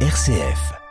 RCF.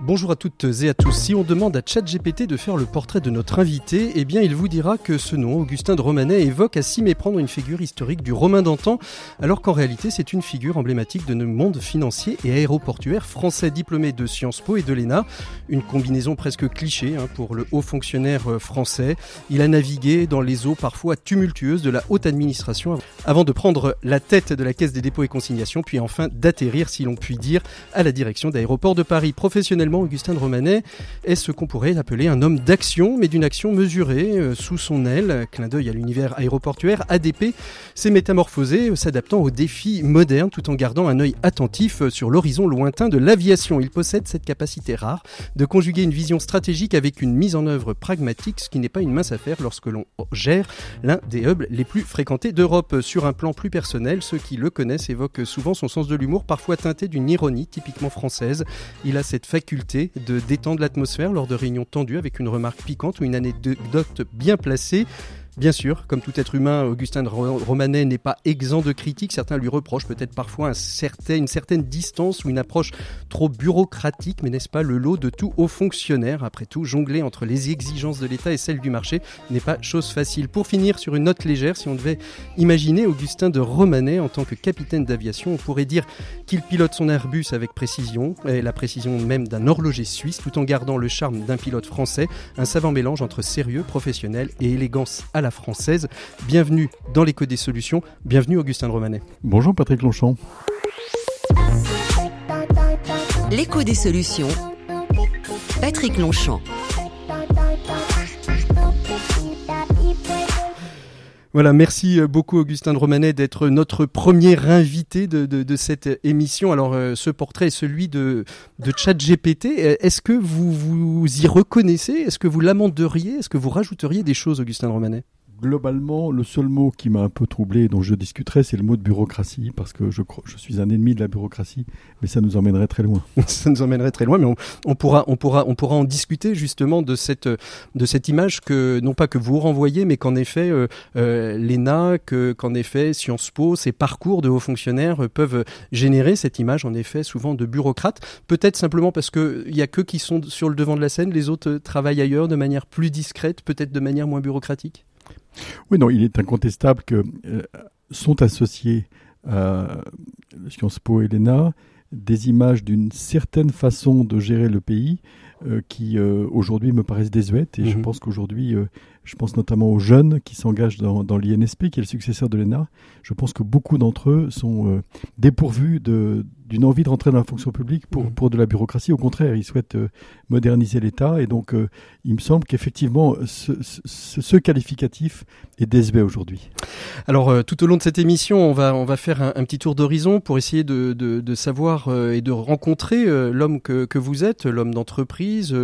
Bonjour à toutes et à tous. Si on demande à ChatGPT de faire le portrait de notre invité, eh bien il vous dira que ce nom, Augustin de Romanet, évoque à s'y méprendre une figure historique du Romain d'antan, alors qu'en réalité c'est une figure emblématique de notre monde financier et aéroportuaire français diplômé de Sciences Po et de l'ENA. Une combinaison presque cliché hein, pour le haut fonctionnaire euh, français. Il a navigué dans les eaux parfois tumultueuses de la haute administration avant de prendre la tête de la Caisse des dépôts et consignations, puis enfin d'atterrir, si l'on peut dire, à la direction d'aéroports de Paris. Professionnellement, Augustin de Romanet est ce qu'on pourrait appeler un homme d'action, mais d'une action mesurée, euh, sous son aile. Clin d'œil à l'univers aéroportuaire, ADP s'est métamorphosé, euh, s'adaptant aux défis modernes tout en gardant un œil attentif euh, sur l'horizon lointain de l'aviation. Il possède cette capacité rare de conjuguer une vision stratégique avec une mise en œuvre pragmatique, ce qui n'est pas une mince affaire lorsque l'on gère l'un des hubs les plus fréquentés d'Europe. Sur un plan plus personnel, ceux qui le connaissent évoquent souvent son sens de l'humour, parfois teinté d'une ironie typiquement française. Il a cette faculté de détendre l'atmosphère lors de réunions tendues avec une remarque piquante ou une anecdote bien placée. Bien sûr, comme tout être humain, Augustin de Romanet n'est pas exempt de critiques. Certains lui reprochent peut-être parfois une certaine distance ou une approche trop bureaucratique, mais n'est-ce pas le lot de tout haut fonctionnaire Après tout, jongler entre les exigences de l'État et celles du marché n'est pas chose facile. Pour finir sur une note légère, si on devait imaginer Augustin de Romanet en tant que capitaine d'aviation, on pourrait dire qu'il pilote son Airbus avec précision, et la précision même d'un horloger suisse, tout en gardant le charme d'un pilote français, un savant mélange entre sérieux professionnel et élégance la française. Bienvenue dans l'écho des solutions. Bienvenue Augustin de Romanet. Bonjour Patrick Longchamp. L'écho des solutions. Patrick Longchamp. Voilà, merci euh, beaucoup Augustin Romanet d'être notre premier invité de, cette émission. Alors, euh, ce portrait est celui de, de GPT. Euh, est-ce que vous vous y reconnaissez? Est-ce que vous l'amenderiez? Est-ce que vous rajouteriez des choses, Augustin Romanet? Globalement, le seul mot qui m'a un peu troublé, dont je discuterai, c'est le mot de bureaucratie, parce que je, suis un ennemi de la bureaucratie, mais ça nous emmènerait très loin. ça nous emmènerait très loin, mais on, pourra, on, pourra, on pourra en discuter justement de cette, de cette image que, non pas que vous renvoyez, mais qu'en effet, euh, euh l'ENA, qu'en effet, Sciences Po, ces parcours de hauts fonctionnaires peuvent générer cette image, en effet, souvent de bureaucrates. Peut-être simplement parce qu'il n'y a que qui sont sur le devant de la scène, les autres travaillent ailleurs de manière plus discrète, peut-être de manière moins bureaucratique? Oui, non, il est incontestable que euh, sont associés à Sciences Po et l'ENA des images d'une certaine façon de gérer le pays euh, qui euh, aujourd'hui me paraissent désuètes et je mhm. pense qu'aujourd'hui je pense notamment aux jeunes qui s'engagent dans, dans l'INSP qui est le successeur de l'ENA je pense que beaucoup d'entre eux sont dépourvus de, d'une envie de rentrer dans la fonction publique pour, mmh. pour de la bureaucratie. Au contraire, ils souhaitent euh, moderniser l'État. Et donc, euh, il me semble qu'effectivement, ce, ce, qualificatif est désuet aujourd'hui. Alors, euh, tout au long de cette émission, on va, on va faire un, petit tour d'horizon pour essayer de, de, de savoir et de rencontrer l'homme que, que vous êtes, l'homme d'entreprise,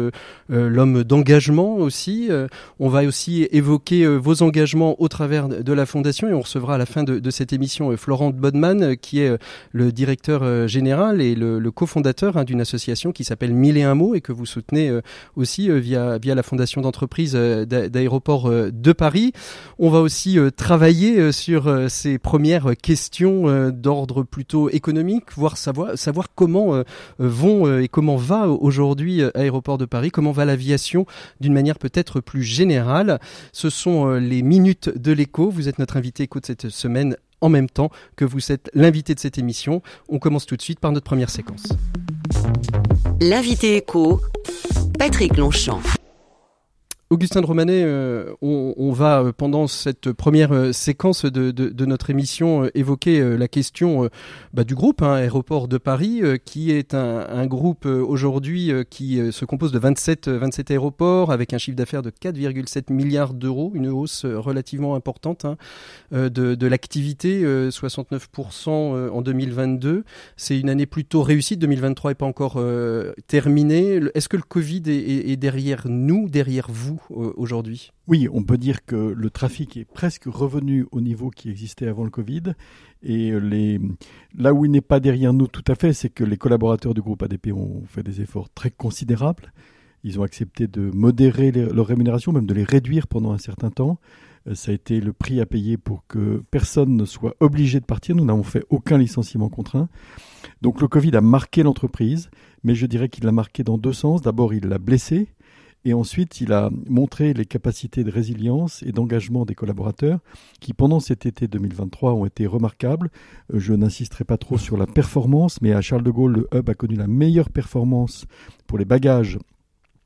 l'homme d'engagement aussi. on va aussi évoquer vos engagements au travers de la Fondation et on recevra à la fin de, de cette émission Florent Bodman, qui est le directeur général et le, cofondateur hein, d'une association qui s'appelle Mille et un mots et que vous soutenez euh, aussi euh, via, via la fondation d'entreprise euh, d'aéroports de Paris. On va aussi travailler sur ces premières questions d'ordre plutôt économique, voir savoir, savoir comment vont et comment va aujourd'hui Aéroport de Paris, comment va l'aviation d'une manière peut-être plus générale. Ce sont les minutes de l'écho. Vous êtes notre invité écho de cette semaine en même temps que vous êtes l'invité de cette émission. On commence tout de suite par notre première séquence. L'invité écho, Patrick Longchamp. Augustin de Romanet, euh, on, va euh, pendant cette première euh, séquence de, notre émission évoquer la question bah, du groupe hein, Aéroport de Paris, qui est un, groupe aujourd'hui qui se compose de 27, 27 aéroports avec un chiffre d'affaires de 4,7 milliards d'euros, une hausse relativement importante hein, de, l'activité, 69% en 2022. C'est une année plutôt réussie, 2023 n'est pas encore terminée. Est-ce que le Covid est derrière nous, derrière vous? Aujourd'hui? Oui, on peut dire que le trafic est presque revenu au niveau qui existait avant le Covid. Et là où il n'est pas derrière nous tout à fait, c'est que les collaborateurs du groupe ADP ont fait des efforts très considérables. Ils ont accepté de modérer leurs rémunérations, même de les réduire pendant un certain temps. Euh, ça a été le prix à payer pour que personne ne soit obligé de partir. Nous n'avons fait aucun licenciement contraint. Donc le Covid a marqué l'entreprise, mais je dirais qu'il l'a marqué dans deux sens. D'abord, il l'a blessé, et ensuite, il a montré les capacités de résilience et d'engagement des collaborateurs qui, pendant cet été 2023, ont été remarquables. Euh, je n'insisterai pas trop sur la performance, mais à Charles de Gaulle, le hub a connu la meilleure performance pour les bagages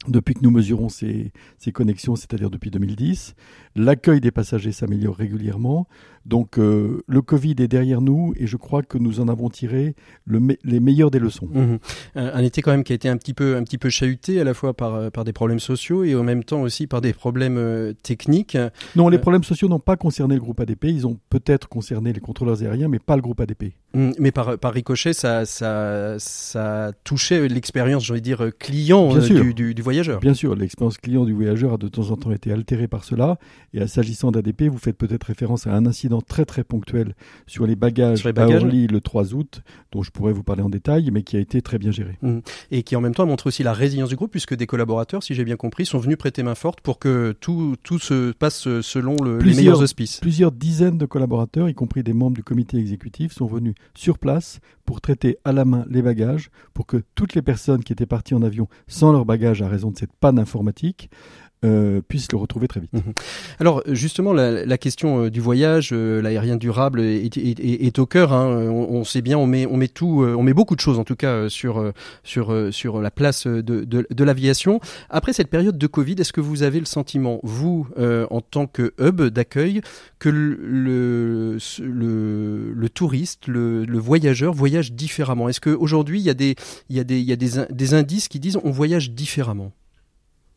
depuis que nous mesurons ces, connexions, c'est-à-dire depuis 2010. L'accueil des passagers s'améliore régulièrement. Donc euh, le Covid est derrière nous et je crois que nous en avons tiré les meilleures des leçons. Mmh. Un, été quand même qui a été un petit peu, un petit peu chahuté à la fois par, euh, par des problèmes sociaux et en même temps aussi par des problèmes euh, techniques. Non, les problèmes sociaux n'ont pas concerné le groupe ADP. Ils ont peut-être concerné les contrôleurs aériens, mais pas le groupe ADP. Mmh, mais par, par ricochet, ça, ça, ça touchait l'expérience, de dire, client du, du, du, voyageur. Bien sûr, l'expérience client du voyageur a de temps en temps été altérée par cela. Et s'agissant d'ADP, vous faites peut-être référence à un incident très très ponctuel sur les bagages, à Orly le 3 août, dont je pourrais vous parler en détail, mais qui a été très bien géré. Mmh. Et qui en même temps montre aussi la résilience du groupe, puisque des collaborateurs, si j'ai bien compris, sont venus prêter main forte pour que tout, tout se passe selon le, les meilleurs auspices. Plusieurs dizaines de collaborateurs, y compris des membres du comité exécutif, sont venus sur place pour traiter à la main les bagages, pour que toutes les personnes qui étaient parties en avion sans leurs bagages à raison de cette panne informatique euh, puissent le retrouver très vite. Mhm. Alors justement, la, question euh, du voyage, euh, l'aérien durable est, au cœur. Hein. On, sait bien, on met, on met tout, on met beaucoup de choses en tout cas sur sur sur la place de, de, l'aviation. Après cette période de Covid, est-ce que vous avez le sentiment, vous, en tant que hub d'accueil, que le, le, le, touriste, le, le, voyageur voyage différemment? Est-ce qu'aujourd'hui, il y a, des, il y a, des, il y a des, des indices qui disent on voyage différemment?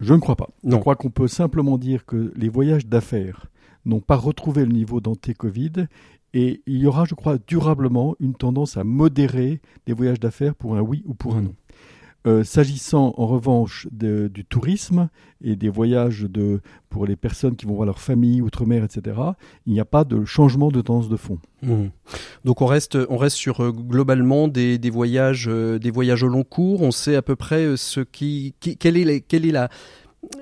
Je ne crois pas. Je crois qu'on peut simplement dire que les voyages d'affaires n'ont pas retrouvé le niveau d'anté-Covid et il y aura, je crois, durablement une tendance à modérer les voyages d'affaires pour un oui ou pour un non. Euh, s'agissant en revanche du tourisme et des voyages de, pour les personnes qui vont voir leur famille outre-mer, etc., il n'y a pas de changement de tendance de fond. Mmh. Donc on reste, on reste sur euh, globalement des, des voyages, euh, des voyages au long cours. On sait à peu près ce qui, quel est, quel est la,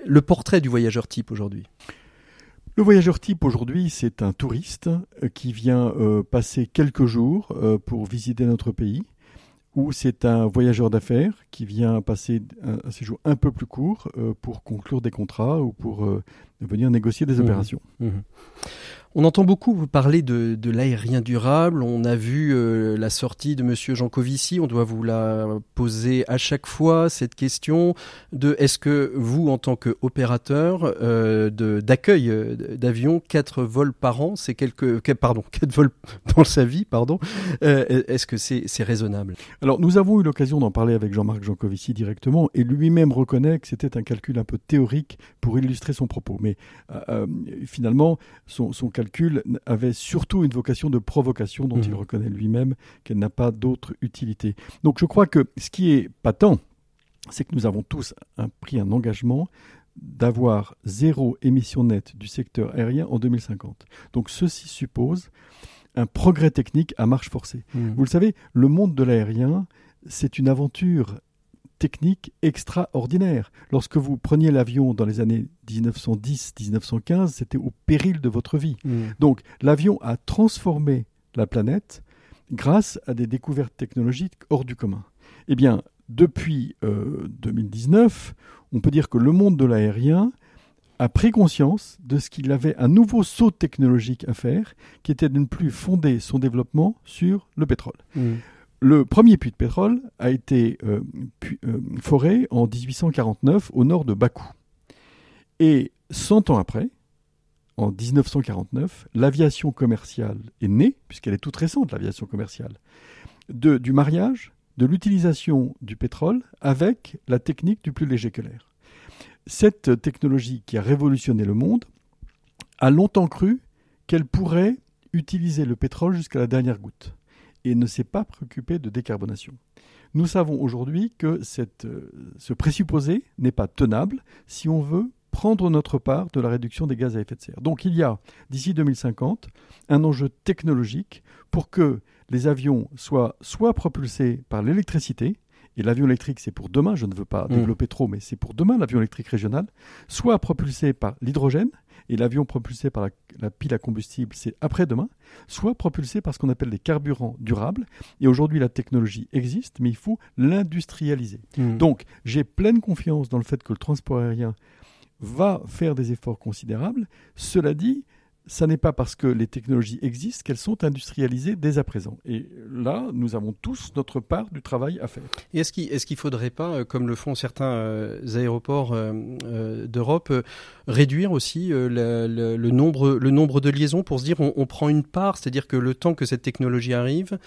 le portrait du voyageur type aujourd'hui? Le voyageur type aujourd'hui, c'est un touriste qui vient passer quelques jours pour visiter notre pays ou c'est un voyageur d'affaires qui vient passer un, séjour un peu plus court euh, pour conclure des contrats ou pour euh, venir négocier des mmh. opérations. Mmh. On entend beaucoup parler de, l'aérien durable. On a vu euh, la sortie de Monsieur Jancovici. On doit vous la poser à chaque fois cette question de est-ce que vous, en tant qu'opérateur euh, d'accueil euh, d'avions, quatre vols par an, c'est quelques pardon quatre vols dans sa vie, pardon. Est-ce que c'est raisonnable? Alors nous avons eu l'occasion d'en parler avec Jean-Marc Jancovici directement et lui-même reconnaît que c'était un calcul un peu théorique pour illustrer son propos. Mais finalement, son, son calcul avait surtout une vocation de provocation dont il mhm. reconnaît lui-même qu'elle n'a pas d'autre utilité. Donc je crois que ce qui est patent, c'est que nous avons tous pris un engagement d'avoir zéro émission nette du secteur aérien en 2050. Donc ceci suppose un progrès technique à marche forcée. Mhm. Vous le savez, le monde de l'aérien, c'est une aventure technique extraordinaire. Lorsque vous preniez l'avion dans les années 1910-1915, c'était au péril de votre vie. Mm. Donc l'avion a transformé la planète grâce à des découvertes technologiques hors du commun. Eh bien, depuis 2019, euh, on peut dire que le monde de l'aérien a pris conscience de ce qu'il avait un nouveau saut technologique à faire, qui était de ne plus fonder son développement sur le pétrole. Mm. Le premier puits de pétrole a été euh, euh, foré en 1849 au nord de Bakou. Et 100 ans après, en 1949, l'aviation commerciale est née, puisqu'elle est toute récente, l'aviation commerciale, du mariage, de l'utilisation du pétrole avec la technique du plus léger que l'air. Cette technologie qui a révolutionné le monde a longtemps cru qu'elle pourrait utiliser le pétrole jusqu'à la dernière goutte et ne s'est pas préoccupé de décarbonation. Nous savons aujourd'hui que euh, ce présupposé n'est pas tenable si on veut prendre notre part de la réduction des gaz à effet de serre. Donc il y a, d'ici 2050, un enjeu technologique pour que les avions soient soit propulsés par l'électricité et l'avion électrique c'est pour demain, je ne veux pas Mm. développer trop, mais c'est pour demain l'avion électrique régional, soit propulsé par l'hydrogène, et l'avion propulsé par la, la pile à combustible c'est après-demain, soit propulsé par ce qu'on appelle des carburants durables, et aujourd'hui la technologie existe, mais il faut l'industrialiser. Mm. Donc, j'ai pleine confiance dans le fait que le transport aérien va faire des efforts considérables. Cela dit, ça n'est pas parce que les technologies existent qu'elles sont industrialisées dès à présent. Et là, nous avons tous notre part du travail à faire. Et est-ce qu'il qu'il faudrait pas, euh, comme le font certains euh, aéroports euh, d'Europe, euh, réduire aussi la- la- le nombre le nombre de liaisons pour se dire on, on prend une part, c'est-à-dire que le temps que cette technologie arrive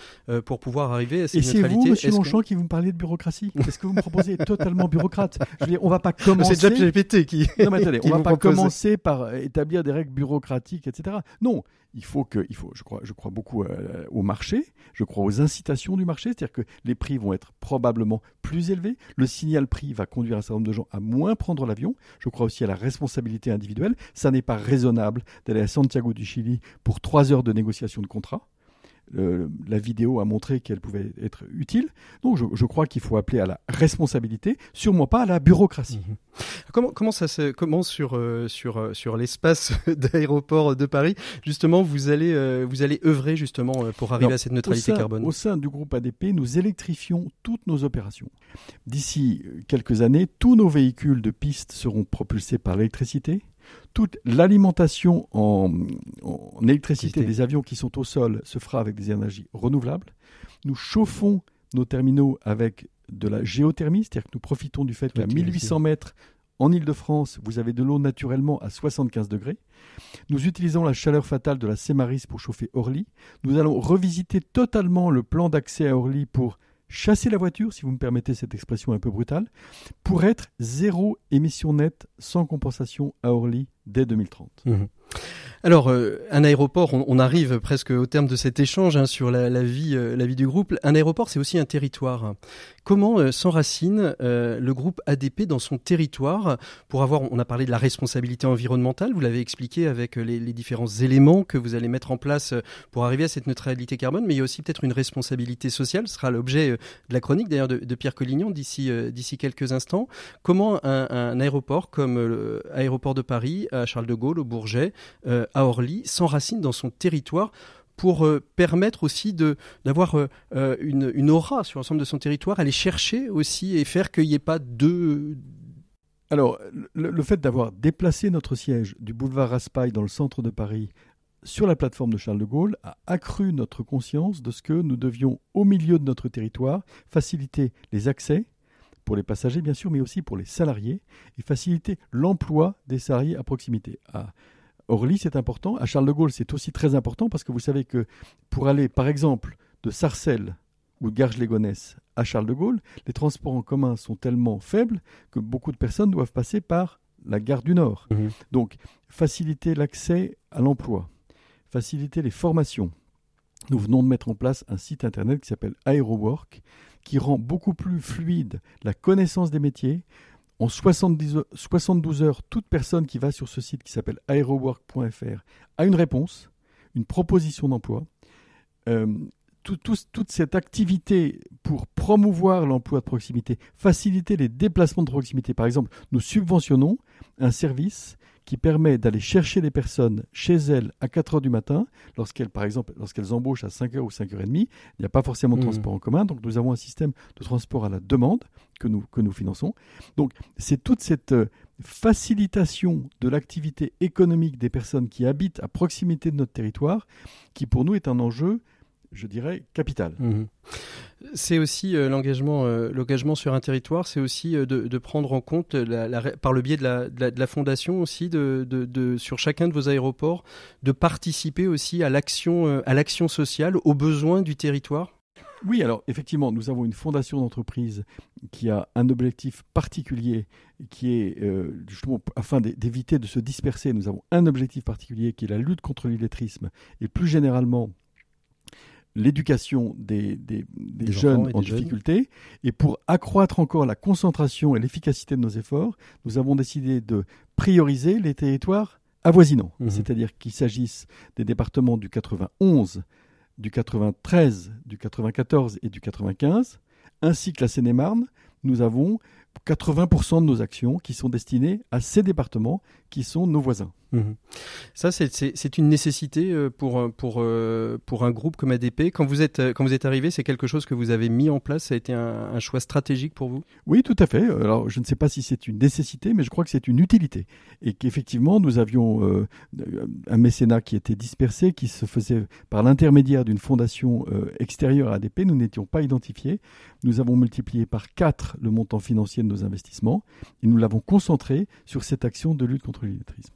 pour pouvoir arriver à cette Et c'est vous, Monsieur que- Longchamp, qui vous me parlez de bureaucratie? Est-ce que vous me proposez? Totalement bureaucrate Je veux dire, on va pas C'est commencer. ChatGPT qui. Non, mais attendez, on va pas commencer par établir des règles bureaucratiques, etc. Non, il faut que, il faut, je crois, beaucoup euh, au marché, je crois aux incitations du marché, c'est-à-dire que les prix vont être probablement plus élevés, le signal prix va conduire un certain nombre de gens à moins prendre l'avion. Je crois aussi à la responsabilité individuelle. Ça n'est pas raisonnable d'aller à Santiago du Chili pour trois heures de négociation de contrat. Euh, la vidéo a montré qu'elle pouvait être utile. Donc je, je crois qu'il faut appeler à la responsabilité, sûrement pas à la bureaucratie. Mhm. Comment, comment ça se commence sur, euh, sur, euh, sur l'espace d'aéroport de Paris Justement, vous allez, euh, vous allez œuvrer justement pour arriver Alors, à cette neutralité au sein, carbone? Au sein du groupe ADP, nous électrifions toutes nos opérations. D'ici quelques années, tous nos véhicules de piste seront propulsés par l'électricité. Toute l'alimentation en, en électricité des avions qui sont au sol se fera avec des énergies renouvelables. Nous chauffons nos terminaux avec de la géothermie, c'est-à-dire que nous profitons du fait qu'à Ok, 1800 mètres en Île-de-France, vous avez de l'eau naturellement à 75 degrés. Nous utilisons la chaleur fatale de la Sémaris pour chauffer Orly. Nous allons revisiter totalement le plan d'accès à Orly pour chasser la voiture, si vous me permettez cette expression un peu brutale, pour être zéro émission nette sans compensation à Orly dès 2030. Mhm. Alors, euh, un aéroport, on, arrive presque au terme de cet échange hein, sur la, vie, euh, la vie du groupe. Un aéroport, c'est aussi un territoire. Comment euh, s'enracine le groupe ADP dans son territoire pour avoir, on a parlé de la responsabilité environnementale, vous l'avez expliqué avec les, différents éléments que vous allez mettre en place pour arriver à cette neutralité carbone, mais il y a aussi peut-être une responsabilité sociale, ce sera l'objet de la chronique d'ailleurs de, Pierre Collignon d'ici quelques instants. Comment un, un aéroport comme l'aéroport de Paris, à Charles de Gaulle, au Bourget, euh, à Orly, s'enracine dans son territoire pour euh, permettre aussi d'avoir euh, une, aura sur l'ensemble de son territoire, aller chercher aussi et faire qu'il n'y ait pas deux... Alors, le, fait d'avoir déplacé notre siège du boulevard Raspail dans le centre de Paris sur la plateforme de Charles de Gaulle a accru notre conscience de ce que nous devions, au milieu de notre territoire, faciliter les accès pour les passagers, bien sûr, mais aussi pour les salariés, et faciliter l'emploi des salariés à proximité. Orly, c'est important. À Charles de Gaulle, c'est aussi très important parce que vous savez que pour aller, par exemple, de Sarcelles ou de Garges-les-Gonesse à Charles de Gaulle, les transports en commun sont tellement faibles que beaucoup de personnes doivent passer par la gare du Nord. Mhm. Donc, faciliter l'accès à l'emploi, faciliter les formations. Nous venons de mettre en place un site internet qui s'appelle AeroWork, qui rend beaucoup plus fluide la connaissance des métiers. En 70 heures- 72 heures, toute personne qui va sur ce site qui s'appelle aerowork.fr a une réponse, une proposition d'emploi. Euh, tout- tout- toute cette activité pour promouvoir l'emploi de proximité, faciliter les déplacements de proximité. Par exemple, nous subventionnons un service qui permet d'aller chercher les personnes chez elles à 4 heures du matin, lorsqu'elles, par exemple, lorsqu'elles embauchent à 5 heures ou 5 heures et demie. Il n'y a pas forcément de Mhm. transport en commun, donc nous avons un système de transport à la demande que nous, que nous finançons. Donc, c'est toute cette euh, facilitation de l'activité économique des personnes qui habitent à proximité de notre territoire qui, pour nous, est un enjeu, je dirais, capital. Mhm. C'est aussi euh, l'engagement, euh, l'engagement sur un territoire, c'est aussi euh, de, de prendre en compte, la, la ré- par le biais de la, de la, de la fondation aussi, de, sur chacun de vos aéroports, de participer aussi à l'action, à l'action sociale, aux besoins du territoire. Oui, alors effectivement, nous avons une fondation d'entreprise qui a un objectif particulier, qui est euh, justement afin d'é- d'éviter de se disperser. Nous avons un objectif particulier qui est la lutte contre l'illettrisme et plus généralement l'éducation des, des- des Des jeunes en jeunes. difficulté. Et pour accroître encore la concentration et l'efficacité de nos efforts, nous avons décidé de prioriser les territoires avoisinants, Mhm. c'est-à-dire qu'il s'agisse des départements du 91, du 93, du 94 et du 95, ainsi que la Seine-et-Marne, nous avons 80% de nos actions qui sont destinées à ces départements qui sont nos voisins. Mhm. Ça, c'est une nécessité euh, pour, pour, euh, pour un groupe comme ADP. Quand vous êtes, quand vous êtes arrivé, c'est quelque chose que vous avez mis en place Ça a été un, choix stratégique pour vous? Oui, tout à fait. Alors, je ne sais pas si c'est une nécessité, mais je crois que c'est une utilité. Et qu'effectivement, nous avions euh, un mécénat qui était dispersé, qui se faisait par l'intermédiaire d'une fondation extérieure à ADP. Nous n'étions pas identifiés. Nous avons multiplié par 4 le montant financier de nos investissements et nous l'avons concentré sur cette action de lutte contre l'illettrisme.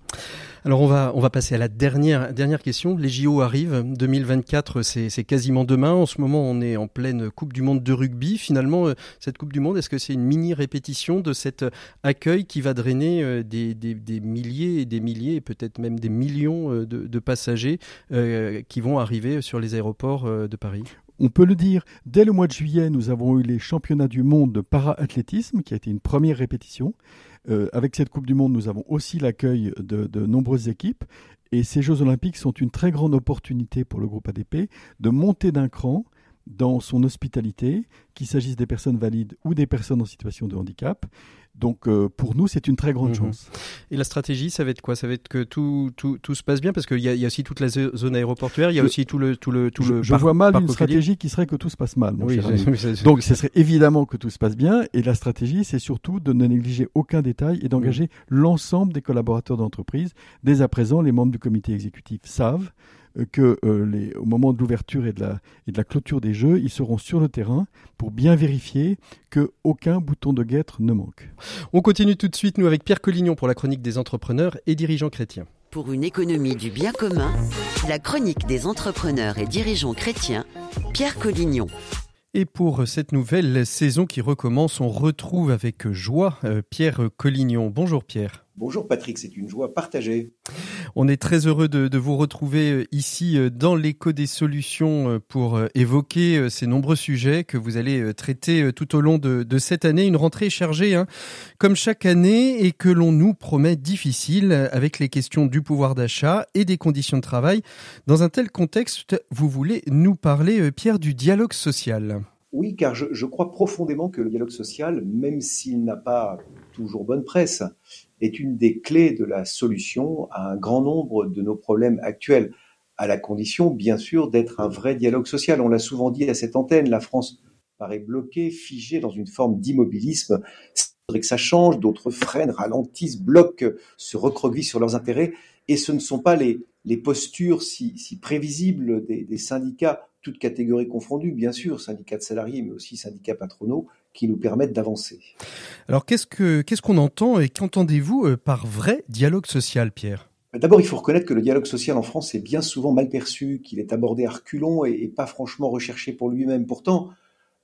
Alors on va, on va passer à la dernière, dernière question. Les JO arrivent. 2024, c'est quasiment demain. En ce moment, on est en pleine Coupe du Monde de rugby. Finalement, euh, cette Coupe du Monde, est-ce que c'est une mini répétition de cet accueil qui va drainer euh, des, des, milliers et des milliers, et peut-être même des millions euh, de, passagers qui vont arriver sur les aéroports de Paris? On peut le dire, dès le mois de juillet, nous avons eu les championnats du monde de para-athlétisme, qui a été une première répétition. Euh, avec cette Coupe du Monde, nous avons aussi l'accueil de, nombreuses équipes. Et ces Jeux olympiques sont une très grande opportunité pour le groupe ADP de monter d'un cran dans son hospitalité, qu'il s'agisse des personnes valides ou des personnes en situation de handicap. Donc euh, pour nous, c'est une très grande mhm. chance. Et la stratégie, ça va être quoi? Ça va être que tout, tout, tout, se passe bien Parce qu'il y, a aussi toute la zone aéroportuaire, il y a aussi tout le... Tout le, tout je, le je vois mal une stratégie qui serait que tout se passe mal. Mon cher Donc ce serait évidemment que tout se passe bien. Et la stratégie, c'est surtout de ne négliger aucun détail et d'engager mhm. l'ensemble des collaborateurs d'entreprise. Dès à présent, les membres du comité exécutif savent que euh, les, au moment de l'ouverture et, de la, et de la clôture des jeux, ils seront sur le terrain pour bien vérifier que aucun bouton de guêtre ne manque. On continue tout de suite, nous, avec Pierre Collignon pour la chronique des entrepreneurs et dirigeants chrétiens. Pour une économie du bien commun, la chronique des entrepreneurs et dirigeants chrétiens, Pierre Collignon. Et pour cette nouvelle saison qui recommence, on retrouve avec joie euh, Pierre Collignon. Bonjour Pierre. Bonjour Patrick, c'est une joie partagée. On est très heureux de, vous retrouver euh, ici euh, dans l'écho des solutions euh, pour évoquer ces nombreux sujets que vous allez traiter tout au long de, cette année. Une rentrée chargée, hein, comme chaque année, et que l'on nous promet difficile avec les questions du pouvoir d'achat et des conditions de travail. Dans un tel contexte, vous voulez nous parler, Pierre, du dialogue social. Oui, car je, je crois profondément que le dialogue social, même s'il n'a pas toujours bonne presse, est une des clés de la solution à un grand nombre de nos problèmes actuels, à la condition, bien sûr, d'être un vrai dialogue social. On l'a souvent dit à cette antenne, la France paraît bloquée, figée dans une forme d'immobilisme. Il faudrait que ça change, d'autres freinent, ralentissent, bloquent, se recroquevillent sur leurs intérêts. Et ce ne sont pas les, postures si, si prévisibles des syndicats, toutes catégories confondues, bien sûr, syndicats de salariés, mais aussi syndicats patronaux, qui nous permettent d'avancer. Alors qu'est-ce que qu'est-ce qu'on entend et qu'entendez-vous euh, par vrai dialogue social, Pierre? D'abord, il faut reconnaître que le dialogue social en France est bien souvent mal perçu, qu'il est abordé à reculons et, pas franchement recherché pour lui-même. Pourtant,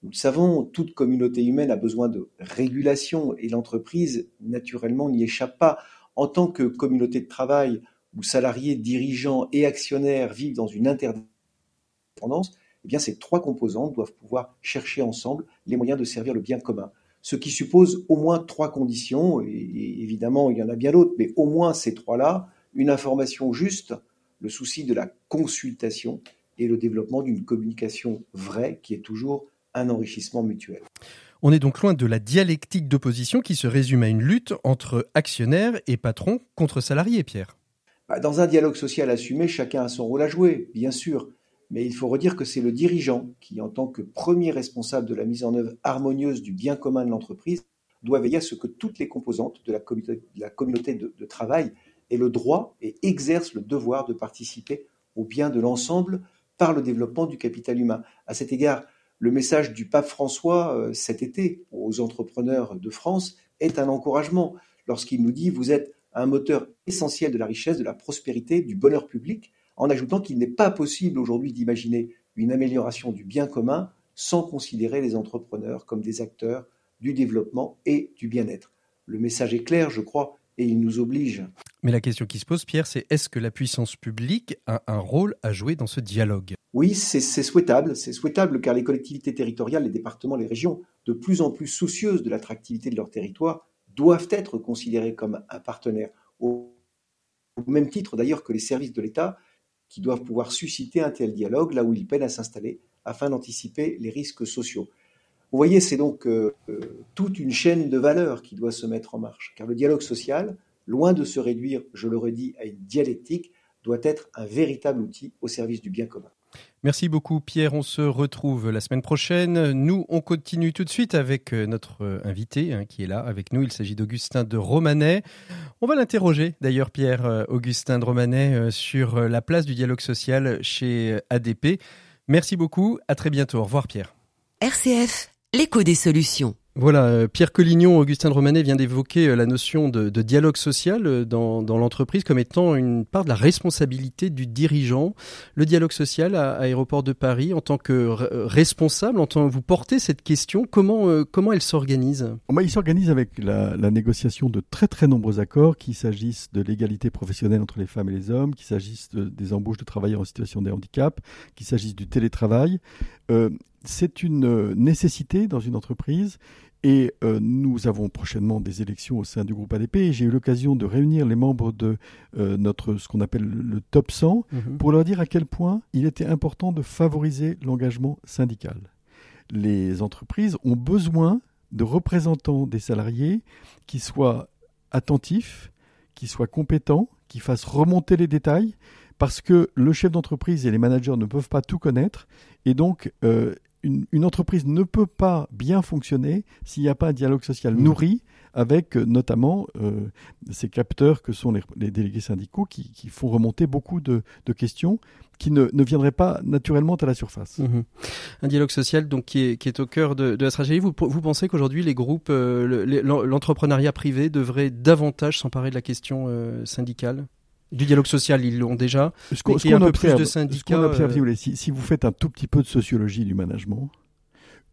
nous le savons, toute communauté humaine a besoin de régulation et l'entreprise, naturellement, n'y échappe pas. En tant que communauté de travail où salariés, dirigeants et actionnaires vivent dans une interdépendance, eh bien, ces trois composantes doivent pouvoir chercher ensemble les moyens de servir le bien commun. Ce qui suppose au moins trois conditions, et évidemment, il y en a bien d'autres, mais au moins ces trois-là, une information juste, le souci de la consultation et le développement d'une communication vraie qui est toujours un enrichissement mutuel. On est donc loin de la dialectique d'opposition qui se résume à une lutte entre actionnaires et patrons contre salariés, Pierre. Bah, dans un dialogue social assumé, chacun a son rôle à jouer, bien sûr mais il faut redire que c'est le dirigeant qui, en tant que premier responsable de la mise en œuvre harmonieuse du bien commun de l'entreprise, doit veiller à ce que toutes les composantes de la communauté, de, travail aient le droit et exercent le devoir de participer au bien de l'ensemble par le développement du capital humain. À cet égard, le message du pape François euh, cet été aux entrepreneurs de France est un encouragement lorsqu'il nous dit vous êtes un moteur essentiel de la richesse, de la prospérité, du bonheur public en ajoutant qu'il n'est pas possible aujourd'hui d'imaginer une amélioration du bien commun sans considérer les entrepreneurs comme des acteurs du développement et du bien-être. Le message est clair, je crois, et il nous oblige. Mais la question qui se pose, Pierre, c'est est-ce que la puissance publique a un rôle à jouer dans ce dialogue? Oui, c'est souhaitable. C'est souhaitable car les collectivités territoriales, les départements, les régions, de plus en plus soucieuses de l'attractivité de leur territoire, doivent être considérées comme un partenaire. Au même titre d'ailleurs que les services de l'État qui doivent pouvoir susciter un tel dialogue là où ils peinent à s'installer afin d'anticiper les risques sociaux. Vous voyez, c'est donc euh, euh, toute une chaîne de valeurs qui doit se mettre en marche, car le dialogue social, loin de se réduire, je le redis, à une dialectique, doit être un véritable outil au service du bien commun. Merci beaucoup Pierre, on se retrouve la semaine prochaine. Nous, on continue tout de suite avec euh, notre invité hein, qui est là avec nous. Il s'agit d'Augustin de Romanet. On va l'interroger d'ailleurs Pierre Augustin de Romanet sur la place du dialogue social chez ADP. Merci beaucoup, à très bientôt. Au revoir Pierre. RCF l'écho des solutions. Voilà, euh, Pierre Collignon, Augustin de Romanet vient d'évoquer euh, la notion de, dialogue social euh, dans, l'entreprise comme étant une part de la responsabilité du dirigeant. Le dialogue social à, Aéroport de Paris, en tant que responsable, en tant vous portez cette question, comment, comment elle s'organise? Il s'organise avec la, négociation de très très nombreux accords, qu'il s'agisse de l'égalité professionnelle entre les femmes et les hommes, qu'il s'agisse des embauches de travailleurs en situation de handicap, qu'il s'agisse du télétravail c'est une nécessité dans une entreprise et euh, nous avons prochainement des élections au sein du groupe ADP. J'ai eu l'occasion de réunir les membres de euh, notre ce qu'on appelle le top 100 mhm. pour leur dire à quel point il était important de favoriser l'engagement syndical. Les entreprises ont besoin de représentants des salariés qui soient attentifs, qui soient compétents, qui fassent remonter les détails, parce que le chef d'entreprise et les managers ne peuvent pas tout connaître, et donc une, entreprise ne peut pas bien fonctionner s'il n'y a pas un dialogue social mmh. nourri avec euh, notamment euh, ces capteurs que sont les, délégués syndicaux qui, font remonter beaucoup de, questions qui ne, viendraient pas naturellement à la surface. Mmh. Un dialogue social donc qui est, au cœur de, la stratégie. Vous, pensez qu'aujourd'hui les groupes, euh, l'entrepreneuriat privé devrait davantage s'emparer de la question syndicale? Du dialogue social, ils l'ont déjà. Ce qu'on observe, de syndicats, euh, si, vous faites un tout petit peu de sociologie du management,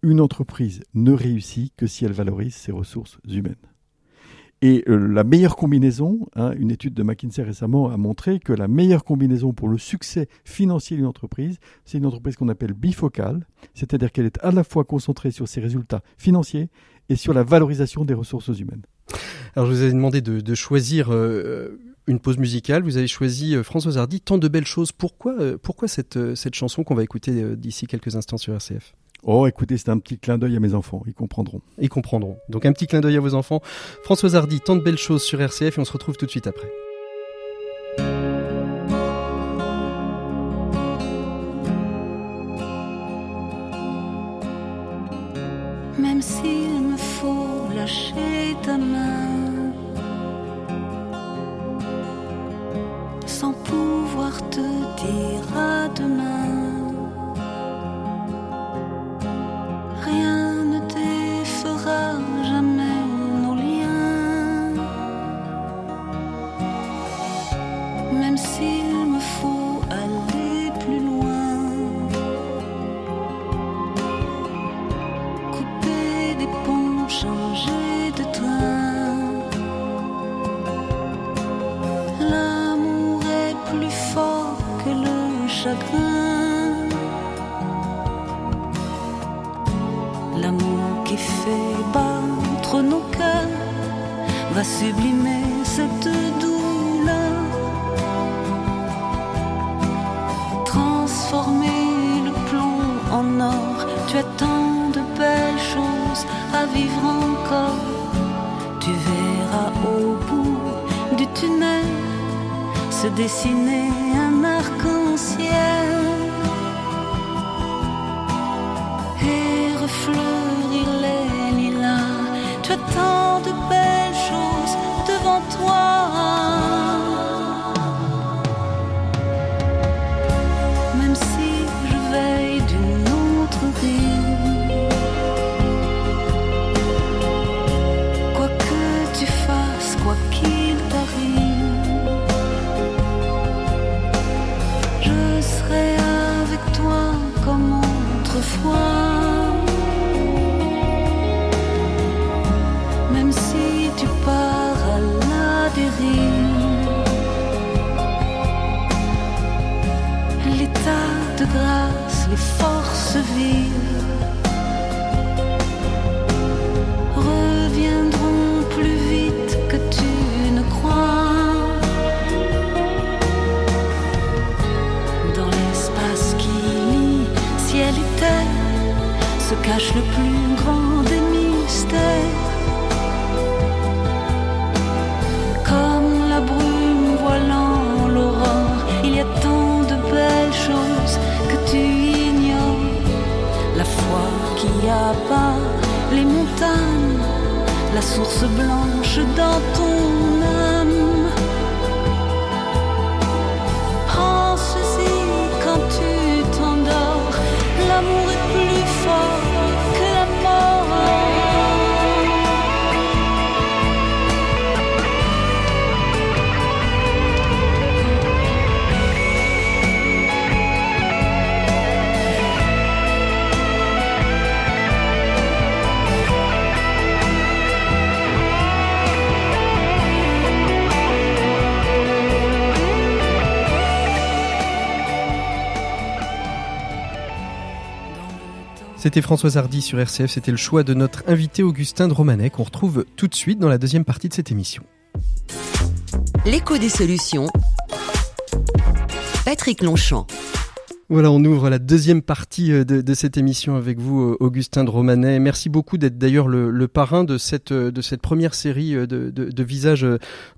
une entreprise ne réussit que si elle valorise ses ressources humaines. Et euh, la meilleure combinaison, hein, une étude de McKinsey récemment a montré que la meilleure combinaison pour le succès financier d'une entreprise, c'est une entreprise qu'on appelle bifocale, c'est-à-dire qu'elle est à la fois concentrée sur ses résultats financiers et sur la valorisation des ressources humaines. Alors je vous ai demandé de, choisir euh, une pause musicale. Vous avez choisi euh, Françoise Hardy, Tant de belles choses. Pourquoi, euh, pourquoi cette, euh, cette chanson qu'on va écouter d'ici quelques instants sur RCF Oh, écoutez, c'est un petit clin d'œil à mes enfants, ils comprendront. Ils comprendront. Donc un petit clin d'œil à vos enfants. Françoise Hardy, Tant de belles choses sur RCF et on se retrouve tout de suite après. C'était Françoise Hardy sur RCF, c'était le choix de notre invité Augustin de Romanet qu'on retrouve tout de suite dans la deuxième partie de cette émission. L'écho des solutions. Patrick Longchamp. Voilà, on ouvre la deuxième partie euh, de, de cette émission avec vous, euh, Augustin de Romanet. Merci beaucoup d'être d'ailleurs le, le parrain de cette, euh, de cette première série de, de, de visages